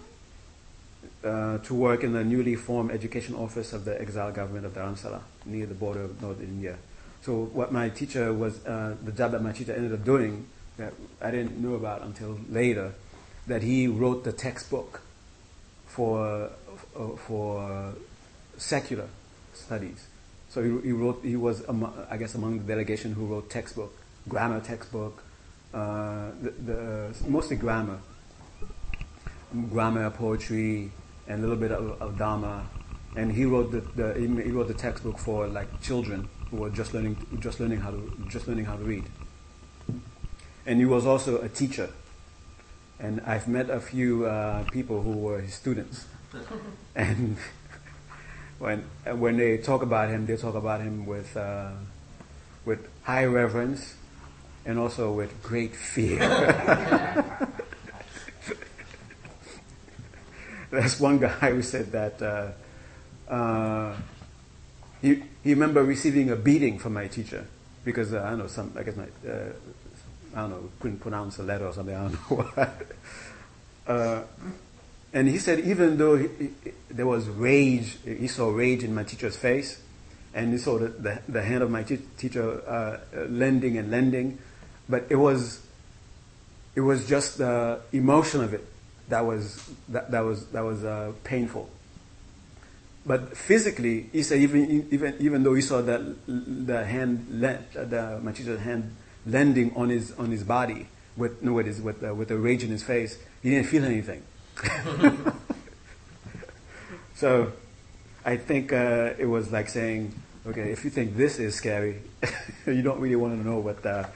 uh, to work in the newly formed education office of the exile government of Dharamsala near the border of northern India. So what my teacher was, uh, the job that my teacher ended up doing, that I didn't know about until later, that he wrote the textbook for uh, for secular studies. So he, he wrote, he was, among, I guess, among the delegation who wrote textbook, grammar textbook, uh, the, the, mostly grammar, grammar, poetry, and a little bit of, of Dharma. And he wrote the, the, he wrote the textbook for like children who were just learning, just learning how to, just learning how to read. And he was also a teacher. And I've met a few uh, people who were his students. and when when they talk about him, they talk about him with uh, with high reverence and also with great fear. There's one guy who said that uh, uh, he he remember receiving a beating from my teacher because uh, I don't know some I guess my uh, I don't know couldn't pronounce a letter or something I don't know what. Uh, and he said, even though he, he, there was rage, he saw rage in my teacher's face, and he saw the, the, the hand of my teacher uh, lending and lending, but it was, it was just the emotion of it that was, that, that was, that was uh, painful. But physically, even, even, even though he saw the, the hand, the, my hand lending on his, on his body, with, with, his, with, uh, with the rage in his face, he didn't feel anything. so I think uh, it was like saying, okay, if you think this is scary, you don't really want to know what the,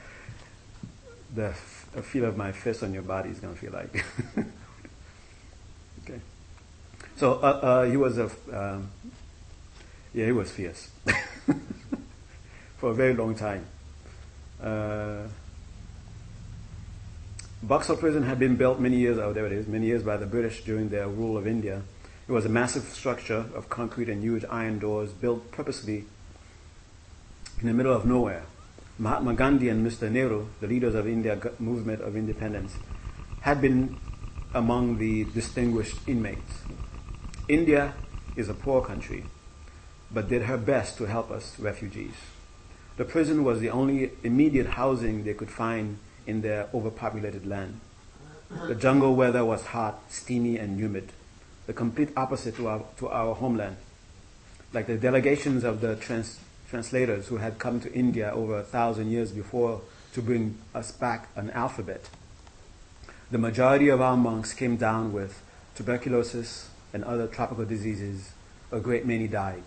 the feel of my fist on your body is going to feel like. So uh, uh, he was a, um, yeah, he was fierce for a very long time. Uh, Buxar prison had been built many years, oh there it is, many years by the British during their rule of India. It was a massive structure of concrete and huge iron doors built purposely in the middle of nowhere. Mahatma Gandhi and Mr. Nehru, the leaders of India movement of independence, had been among the distinguished inmates. India is a poor country, but did her best to help us refugees. The prison was the only immediate housing they could find in their overpopulated land. The jungle weather was hot, steamy, and humid, the complete opposite to our, to our homeland. Like the delegations of the trans, translators who had come to India over a thousand years before to bring us back an alphabet. The majority of our monks came down with tuberculosis and other tropical diseases. A great many died.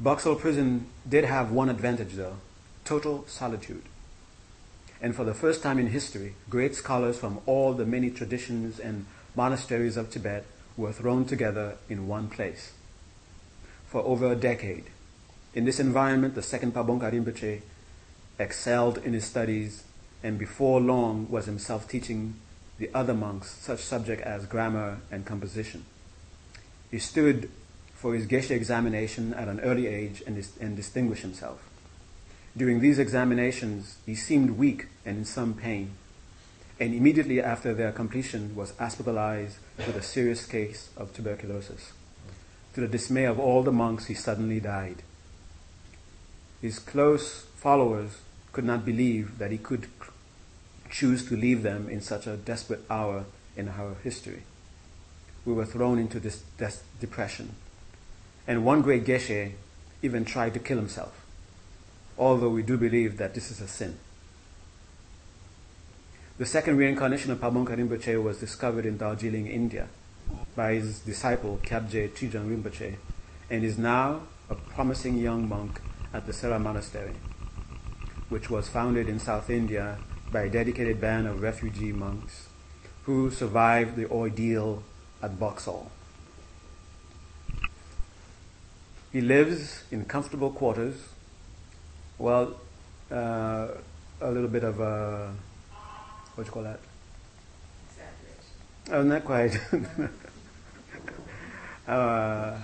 Buxall prison did have one advantage though total solitude. And for the first time in history, great scholars from all the many traditions and monasteries of Tibet were thrown together in one place. For over a decade, in this environment, the second Pabongka Rinpoche excelled in his studies and before long was himself teaching the other monks such subjects as grammar and composition. He stood for his Geshe examination at an early age and, dis- and distinguished himself. During these examinations, he seemed weak and in some pain, and immediately after their completion was hospitalized with a serious case of tuberculosis. To the dismay of all the monks, he suddenly died. His close followers could not believe that he could choose to leave them in such a desperate hour in our history. We were thrown into this des- depression. And one great geshe even tried to kill himself, although we do believe that this is a sin. The second reincarnation of Pabongka Rinpoche was discovered in Darjeeling, India, by his disciple Kyabje Trijang Rinpoche, and is now a promising young monk at the Sera Monastery, which was founded in South India by a dedicated band of refugee monks who survived the ordeal at Boxall. He lives in comfortable quarters. Well, uh, a little bit of a what do you call that? Oh, not quite. uh, uh,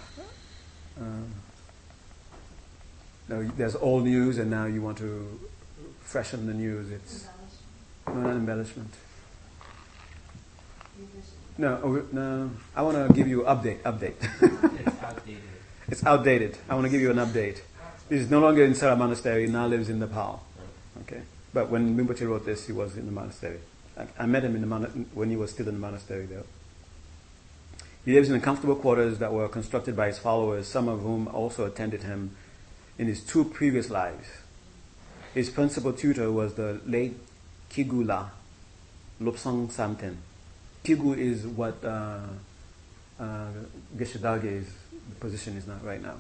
no, there's old news, and now you want to freshen the news. It's no, not embellishment. No, oh, no. I want to give you an update. Update. It's outdated. it's outdated. I want to give you an update. This is no longer in Sera Monastery. Now lives in Nepal. Okay. But when Rinpoche wrote this, he was in the monastery. I, I met him in the mon- when he was still in the monastery there. He lives in comfortable quarters that were constructed by his followers, some of whom also attended him in his two previous lives. His principal tutor was the late Kigula Lopsang Samten. Kigu is what uh, uh, Geshe Dage's position is not right now.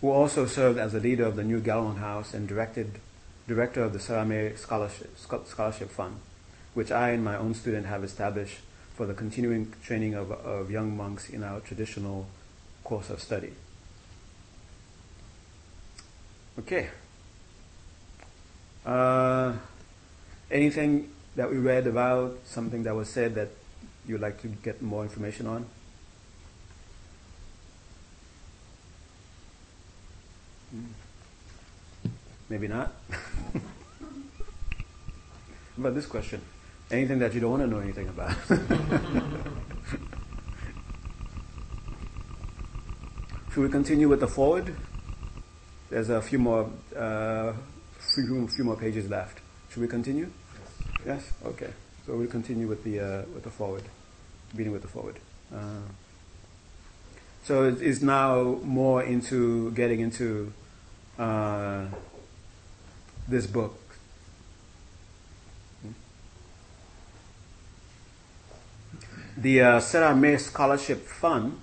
Who also served as the leader of the New Galwan House and directed, director of the Sera Me Scholarship, Scholarship Fund, which I and my own student have established for the continuing training of, of young monks in our traditional course of study. Okay. Uh, anything that we read about, something that was said that you'd like to get more information on? Hmm. Maybe not. about this question? Anything that you don't want to know anything about? Should we continue with the forward? There's a few more, uh, few, few more pages left. Should we continue? Yes. Okay. So we'll continue with the uh, with the forward, beginning with the forward. Uh, so it is now more into getting into uh, this book. The uh, Sera Me Scholarship Fund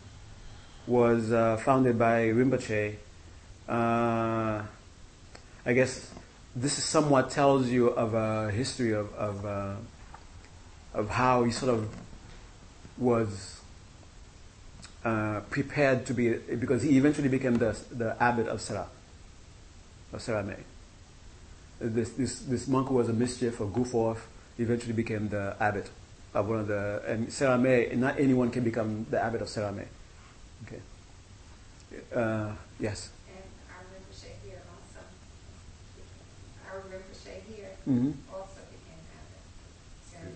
was uh, founded by Rinpoche. Uh, I guess this is somewhat tells you of a history of of, uh, of how he sort of was uh, prepared to be because he eventually became the the abbot of Sera of Sera Me. This this this monk who was a mischief or goof off eventually became the abbot of one of the and Sera Me. And not anyone can become the abbot of Sera Me. Okay. Uh, yes. Mm-hmm. also became abbot.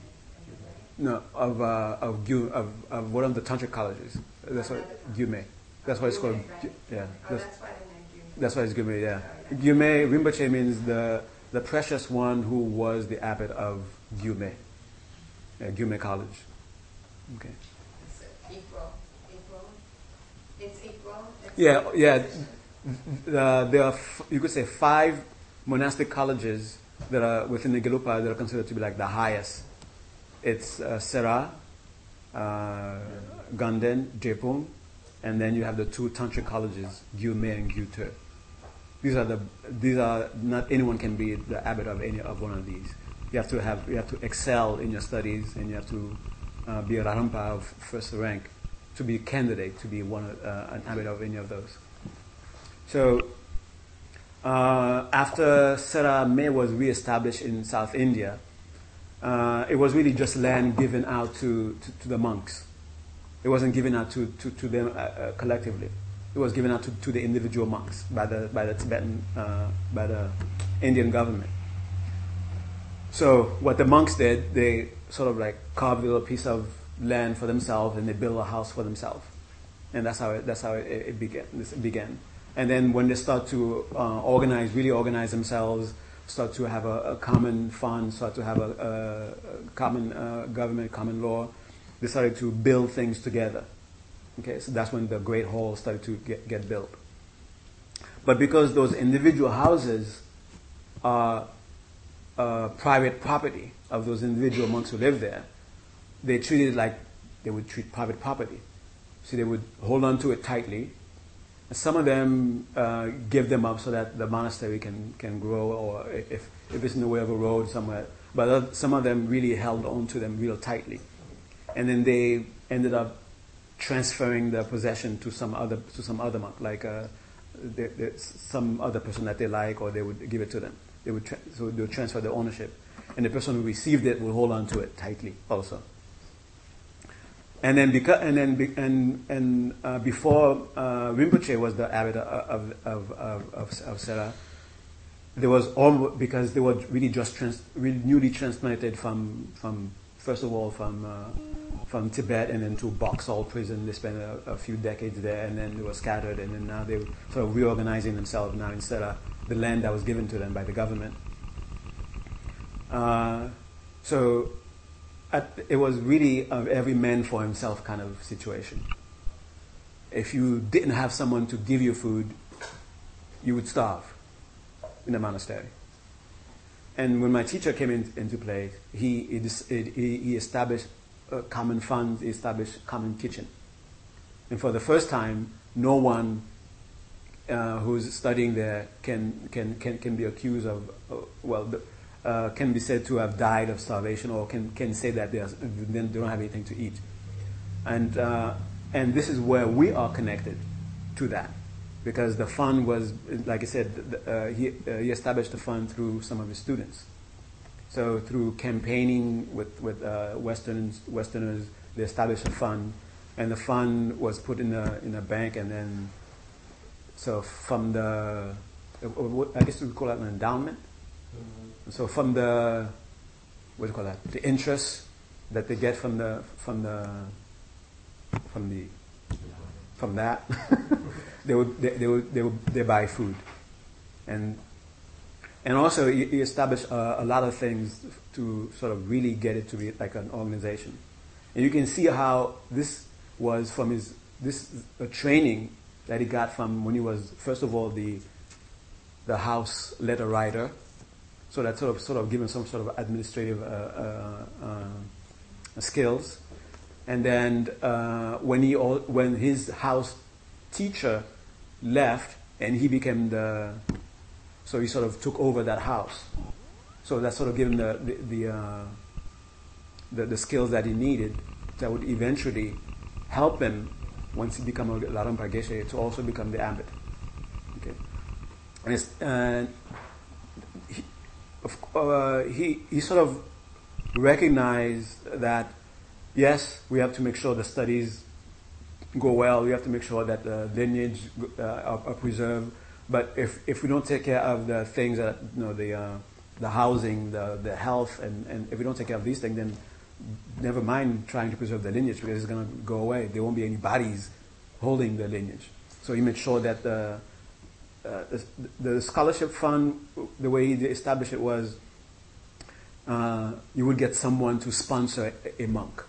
No, of uh, of Gyu, of of one of the tantric colleges. That's why Gyume. That's why it's called. Right. Yeah. Oh, that's why the name Gyume. That's why it's Gyume. Yeah. Gyume Rinpoche means the the precious one who was the abbot of Gyume. Yeah, Gyume College. Okay. It's equal, equal. It's equal. It's Yeah, yeah. Uh, there are, f- you could say, five monastic colleges that are within the Gelugpa that are considered to be like the highest. It's uh, Sera, uh, Ganden, Drepung, and then you have the two tantric colleges, Gyume and Gyuto. These are the these are not anyone can be the abbot of any of one of these. You have to have you have to excel in your studies and you have to uh, be a Larampa of first rank to be a candidate to be one uh, an abbot of any of those. So uh, after Sera Me was re-established in South India, uh, it was really just land given out to, to, to the monks. It wasn't given out to, to, to them uh, uh, collectively. It was given out to, to the individual monks by the, by the Tibetan, uh, by the Indian government. So what the monks did, they sort of like carved a little piece of land for themselves and they built a house for themselves. And that's how it, that's how it, it began. This began. And then when they start to uh, organize, really organize themselves, start to have a, a common fund, start to have a, a, common uh, government, common law, they started to build things together. Okay, so that's when the Great Hall started to get, get built. But because those individual houses are uh, private property of those individual monks who live there, they treated it like they would treat private property. So they would hold on to it tightly. Some of them uh, give them up so that the monastery can, can grow, or if, if it's in the way of a road somewhere. But some of them really held on to them real tightly. And then they ended up transferring their possession to some other to some other monk, like uh, they, some other person that they like, or they would give it to them. They would tra- so they would transfer the ownership, and the person who received it would hold on to it tightly also. And then, because, and then, and and uh, before uh, Rinpoche was the abbot of of of of, of Sera, there was all because they were really just trans, really newly transplanted from from first of all from uh, from Tibet and then to Boxall prison. They spent a, a, few decades there, and then they were scattered, and then now they were sort of reorganizing themselves now instead of the land that was given to them by the government. Uh, so it was really every man for himself kind of situation. If you didn't have someone to give you food, you would starve in the monastery. And when my teacher came in, into play, he, he, he established a common fund, he established common kitchen. And for the first time, no one uh, who's studying there can, can, can, can be accused of, uh, well, uh, can be said to have died of starvation or can, can say that they, are, they don't have anything to eat. And, uh, and this is where we are connected to that because the fund was, like I said, uh, he, uh, he established the fund through some of his students. So through campaigning with, with uh, Westerners, Westerners, they established a fund, and the fund was put in a, in a bank, and then, so from the, I guess we call that an endowment. Mm-hmm. So from the, what do you call that? The interest that they get from the, from the, from the, from that. they would they, they would they would they buy food, and and also he, he established a, a, lot of things to sort of really get it to be like an organization, and you can see how this was from his this a training that he got from when he was first of all the the house letter writer, so that sort of sort of given some sort of administrative uh, uh, uh, skills, and then when he when his house teacher left and he became the, so he sort of took over that house. So that sort of gave him the, the, the, uh, the, the, skills that he needed that would eventually help him once he became a Larampa Geshe to also become the abbot. Okay. And, he, uh, he, he sort of recognized that yes, we have to make sure the studies go well. We have to make sure that the lineage uh, are, are, preserved. But if, if we don't take care of the things that, you know, the, uh, the housing, the, the health, and, and if we don't take care of these things, then never mind trying to preserve the lineage because it's going to go away. There won't be any bodies holding the lineage. So he made sure that the, uh, the, the, scholarship fund, the way he established it was, uh, you would get someone to sponsor a, a monk.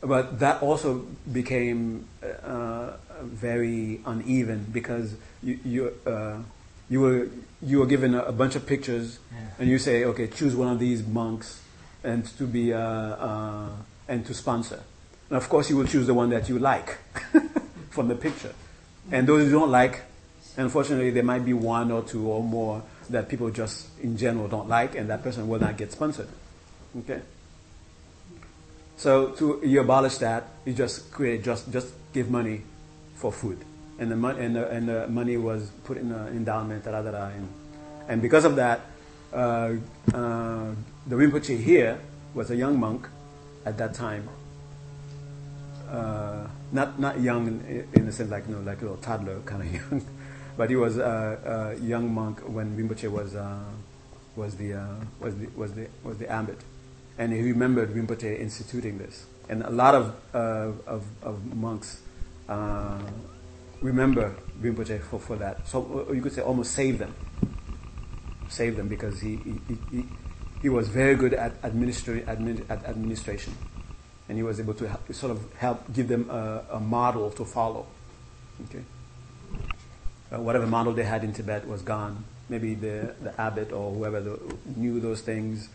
But that also became uh, very uneven because you you, uh, you were you were given a, a bunch of pictures yeah. and you say okay choose one of these monks and to be uh, uh and to sponsor. And of course you will choose the one that you like from the picture and those you don't like unfortunately there might be one or two or more that people just in general don't like and that person will not get sponsored. Okay? So to you abolish that, you just create just just give money for food, and the money and the, and the money was put in an endowment, da, da, da, and, and because of that, uh, uh, the Rinpoche here was a young monk at that time. Uh, not not young in, in the sense like you know like a little toddler kind of young, but he was a, a young monk when Rinpoche was uh, was the uh, was the was the was the abbot and he remembered Rinpoche instituting this. And a lot of, uh, of, of, monks uh, remember Rinpoche for, for that. So uh, you could say almost save them. Save them because he, he, he, he was very good at, administra- admin, at administration. And he was able to help, sort of help give them a, a model to follow. Okay, uh, whatever model they had in Tibet was gone. Maybe the the abbot or whoever the, knew those things,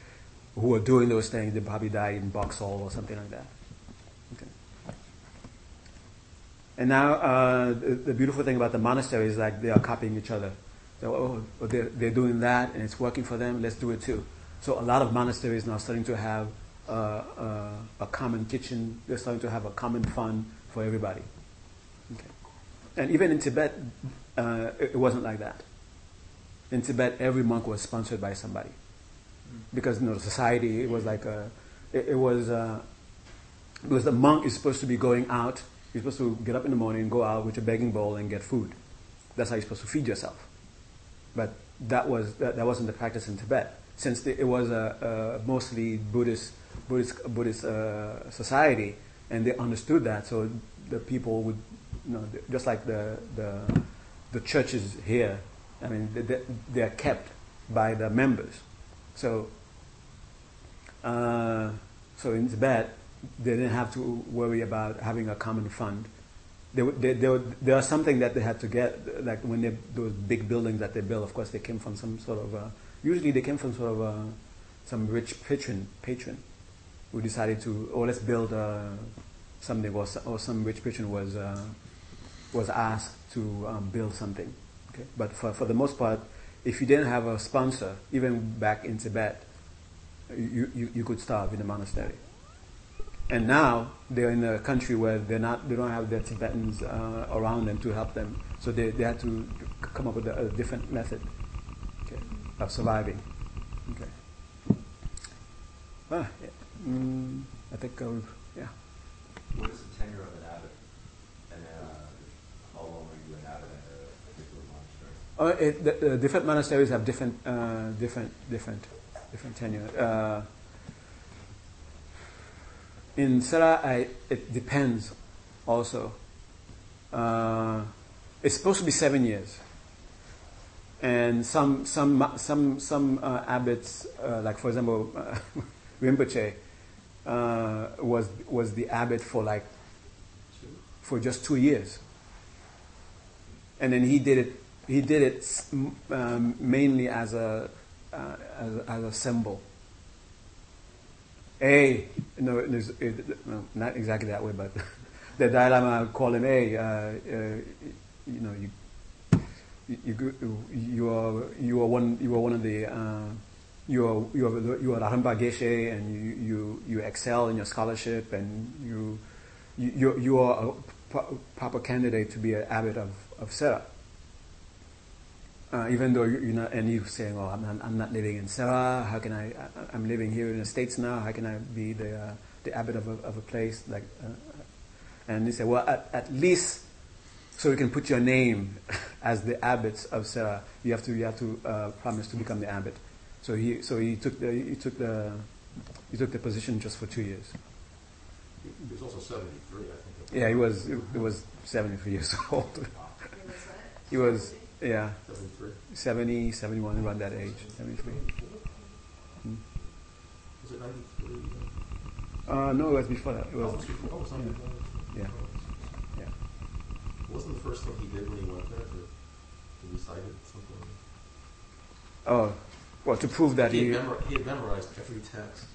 who were doing those things, they probably died in Boxall or something like that. Okay. And now uh, the, the beautiful thing about the monastery is like they are copying each other. So oh, they're, they're doing that and it's working for them. Let's do it too. So a lot of monasteries now starting to have a common kitchen. They're starting to have a common fund for everybody. Okay. And even in Tibet, uh, it, wasn't like that. In Tibet, every monk was sponsored by somebody because you know society it was like a, it, it was uh, because the monk is supposed to be going out. You're supposed to get up in the morning go out with a begging bowl and get food. That's how you're supposed to feed yourself. But that was that, that wasn't the practice in Tibet, since the, it was a, a, mostly Buddhist Buddhist Buddhist uh, society, and they understood that. So the people would, you know, just like the the, the churches here. I mean, they, they are kept by the members. So, uh, so in Tibet, they didn't have to worry about having a common fund. There, there, there, there was something that they had to get, like when they, those big buildings that they built, of course, they came from some sort of, uh, usually they came from sort of uh, some rich patron, patron who decided to, oh, let's build uh, something, or, or some rich patron was, uh, was asked to um, build something. Okay? But for, for the most part, if you didn't have a sponsor, even back in Tibet, you, you, you could starve in a monastery. And now they're in a country where they're not, they don't have their Tibetans uh, around them to help them. So they, they had to come up with a, a different method okay, of surviving. Okay. Ah, yeah. Mm, I think, uh, yeah. What is the tenure of an abbot? And uh, how long are you an abbot at a particular monastery? Uh, it, the, the different monasteries have different, uh, different, different, different tenure. Uh, in Sera, I, it depends also. Uh, it's supposed to be seven years. And some, some, some, some uh, abbots, uh, like for example, uh, Rinpoche, uh, was, was the abbot for like, for just two years. And then he did it, he did it um, mainly as a, uh, as, as a symbol a, no, it, no, not exactly that way, but the Dalai Lama called him A. Uh, uh, you know, you, you, you are you are one you are one of the uh, you are you are you are Larampa Geshe and you, you you excel in your scholarship and you you you are a proper candidate to be an abbot of of Sera. Uh, even though you're not, and you're saying, "Oh, I'm not, I'm not living in Sera. How can I? I'm living here in the states now. How can I be the uh, the abbot of a, of a place like?" Uh, and he say, "Well, at, at least so you can put your name as the abbots of Sera, you have to you have to uh, promise to become the abbot." So he so he took the he took the he took the position just for two years. He was also seventy three, I think. Yeah, he was he was seventy three years old. he was yeah. 73? 70, 71, around that age. 73. Hmm. Was it 93? Uh, no, it was before that. It was, oh, before. Oh, it was yeah. yeah. Yeah. Wasn't the first thing he did when he went there to, to recite something? Oh, well, to prove that he, he. Had, memor- he had memorized every text.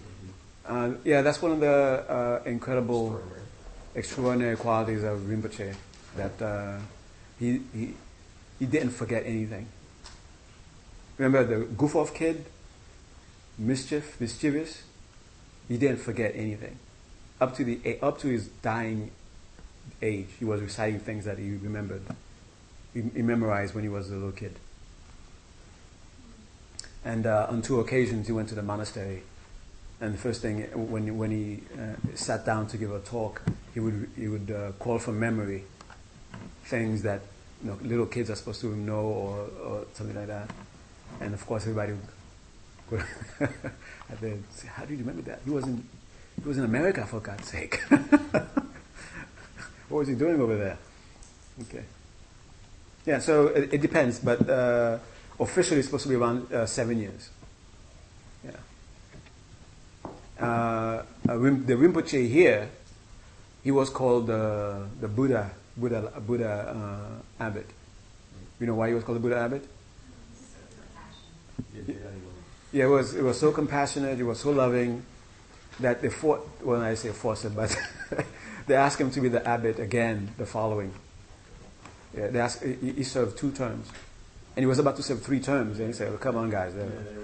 Uh, yeah, that's one of the uh, incredible, extraordinary. extraordinary. qualities of Rinpoche. That uh, he, he he didn't forget anything. Remember the goof off kid? Mischief, mischievous? He didn't forget anything. Up to the up to his dying age, he was reciting things that he remembered. He, he memorized when he was a little kid. And uh, on two occasions, he went to the monastery. And the first thing, when when he uh, sat down to give a talk, he would he would uh, call from memory things that you know, little kids are supposed to know or, or something like that. And of course, everybody would say, "How do you remember that? He was in he was in America for God's sake. what was he doing over there?" Okay. Yeah, so it, it depends, but uh, officially supposed to be around uh, seven years. Yeah. Uh, uh, the Rinpoche here, he was called uh, the Buddha, Buddha, Buddha uh, abbot. You know why he was called the Buddha abbot? Yeah, yeah, anyway. Yeah, it was it was so compassionate, it was so loving that they fought. Well, I say forced it, but they asked him to be the abbot again the following. Yeah, they asked, he, he served two terms, and he was about to serve three terms. And he said, well, "Come on, guys." Yeah, they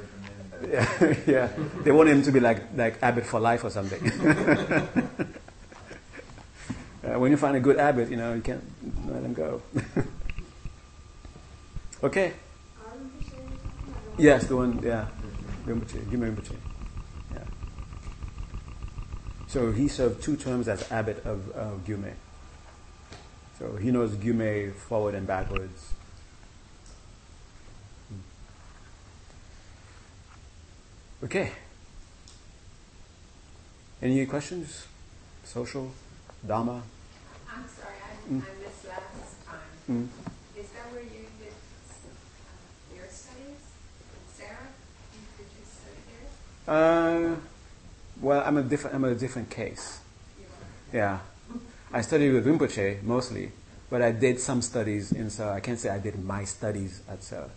yeah, yeah. They want him to be like like abbot for life or something. uh, when you find a good abbot, you know you can't let him go. okay. Yes, the one. Yeah, Rinpoche. Yeah. So he served two terms as abbot of uh, Gyume. So he knows Gyume forward and backwards. Okay. Any questions? Social? Dharma? I'm sorry, I, Mm. I missed last time. Mm. Is that where you did uh, your studies? Sera, did you study there? Uh, well, I'm a different. I'm a different case. You Yeah, I studied with Rinpoche mostly, but I did some studies in Sera. I can't say I did my studies at Sera.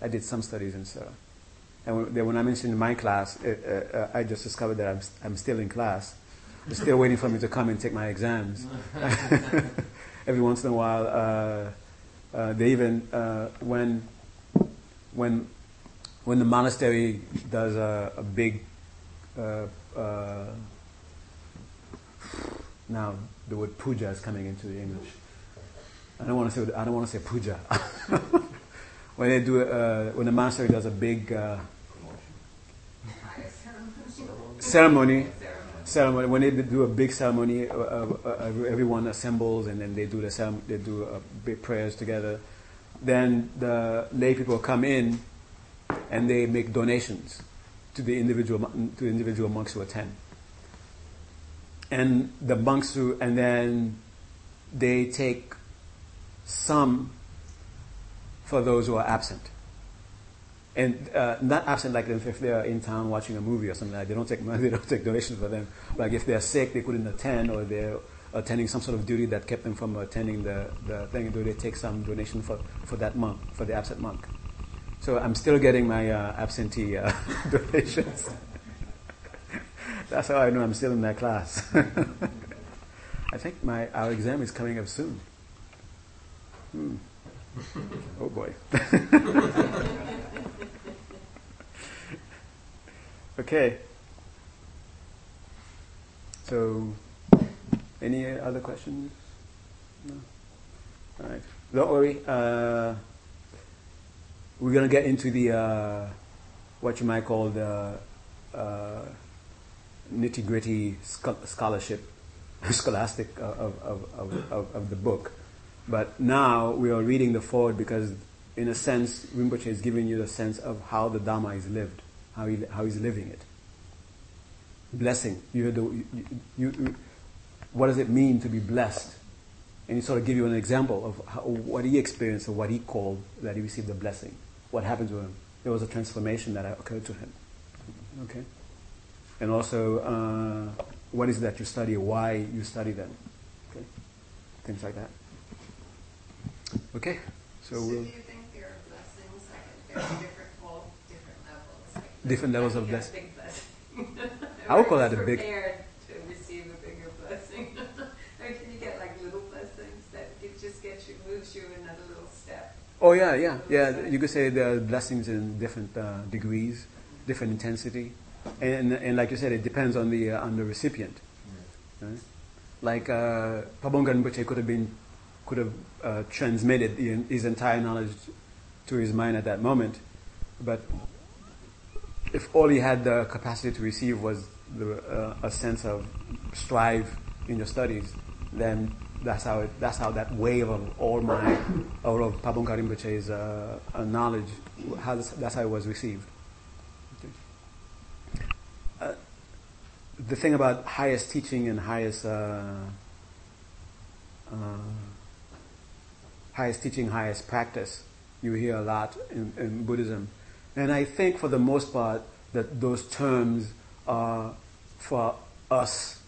I did some studies in Seoul. And when, I mentioned my class, uh, uh, uh, I just discovered that I'm, I'm still in class. They're still waiting for me to come and take my exams. Every once in a while, uh, uh, they even uh, when when when the monastery does a, a big now the word puja is coming into the English. I don't want to say I don't want to say puja. when they do uh, when the monastery does a big uh, ceremony? ceremony, Ceremony. ceremony when they do a big ceremony, uh, uh, uh, everyone assembles and then they do the cerem- they do big prayers together. Then the lay people come in and they make donations to the individual to the individual monks who attend. And the monks who and then they take some for those who are absent. And uh, not absent like if they are in town watching a movie or something like that. They don't take money, they don't take donations for them. Like if they're sick, they couldn't attend or they're attending some sort of duty that kept them from attending the, the thing, do they take some donation for, for that monk, for the absent monk. So I'm still getting my uh, absentee uh, donations. That's how I know I'm still in that class. I think my our exam is coming up soon. Hmm. Oh boy. okay. So, any other questions? No. All right. Don't worry. Uh, we're gonna get into the uh, what you might call the uh, nitty gritty scholarship, scholastic of, of, of, of, of the book. But now we are reading the foreword because, in a sense, Rinpoche is giving you the sense of how the Dharma is lived, how, he, how he's living it. Blessing. You, the, you, you, what does it mean to be blessed? And he sort of give you an example of how, what he experienced or what he called that he received the blessing. What happened to him? There was a transformation that occurred to him. Okay? And also, uh, what is it that you study, why you study them. Okay? Things like that. Okay? So So we'll. do you think there are blessings, like there are different, all different levels? Like Different levels of you get blessing. Big blessing. I would call that a Everyone's big- Prepared to receive a bigger blessing. or can you get like little blessings that it just gets you, moves you another little step? Oh yeah, yeah, yeah. You could say there are blessings in different uh, degrees, different intensity, and and like you said, it depends on the uh, on the recipient. Right? Like uh, Pabongka Rinpoche could have been could have uh, transmitted the, his entire knowledge to his mind at that moment, but if all he had the capacity to receive was the, uh, a sense of strive in your studies, then that's how it, that's how that wave of all my all of Pabongka Rinpoche's uh, uh, knowledge how this, that's how it was received. Uh, the thing about highest teaching and highest uh, highest teaching, highest practice, you hear a lot in, in Buddhism, and I think for the most part that those terms are for us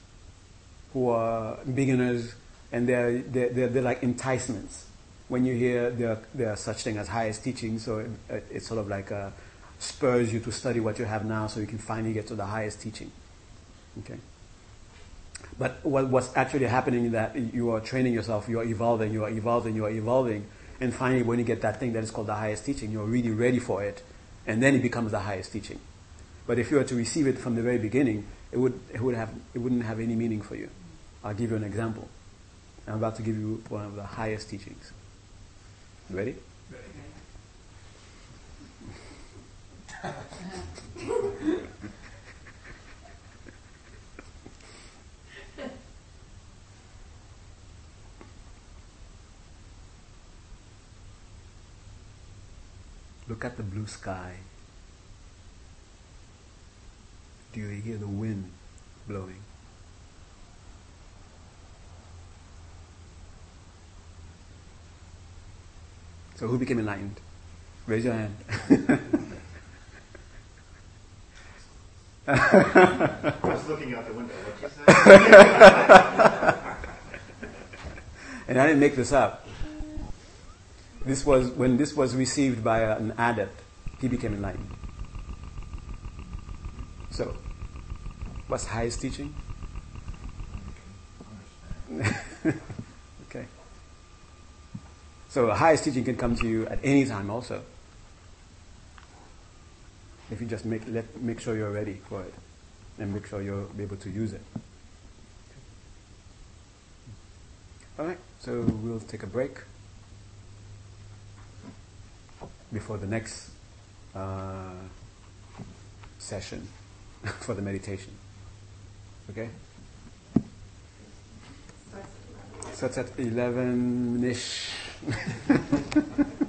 who are beginners, and they're, they're, they're, they're like enticements. When you hear there, there are such thing as highest teaching, so it, it's sort of like spurs you to study what you have now so you can finally get to the highest teaching. Okay? But what, what's actually happening is that you are training yourself, you are evolving, you are evolving, you are evolving, and finally when you get that thing that is called the highest teaching, you're really ready for it, and then it becomes the highest teaching. But if you were to receive it from the very beginning, it, would, it, would have, it wouldn't have any meaning for you. I'll give you an example. I'm about to give you one of the highest teachings. Ready? Look at the blue sky. Do you hear the wind blowing? So who became enlightened? Raise your hand. I was looking out the window. What you say? and I didn't make this up. This was when this was received by an adept, he became enlightened. So, what's highest teaching? okay. So, the highest teaching can come to you at any time, also. If you just make let make sure you're ready for it, and make sure you'll be able to use it. All right. So we'll take a break before the next uh, session for the meditation. Okay? So it's at 11 ish.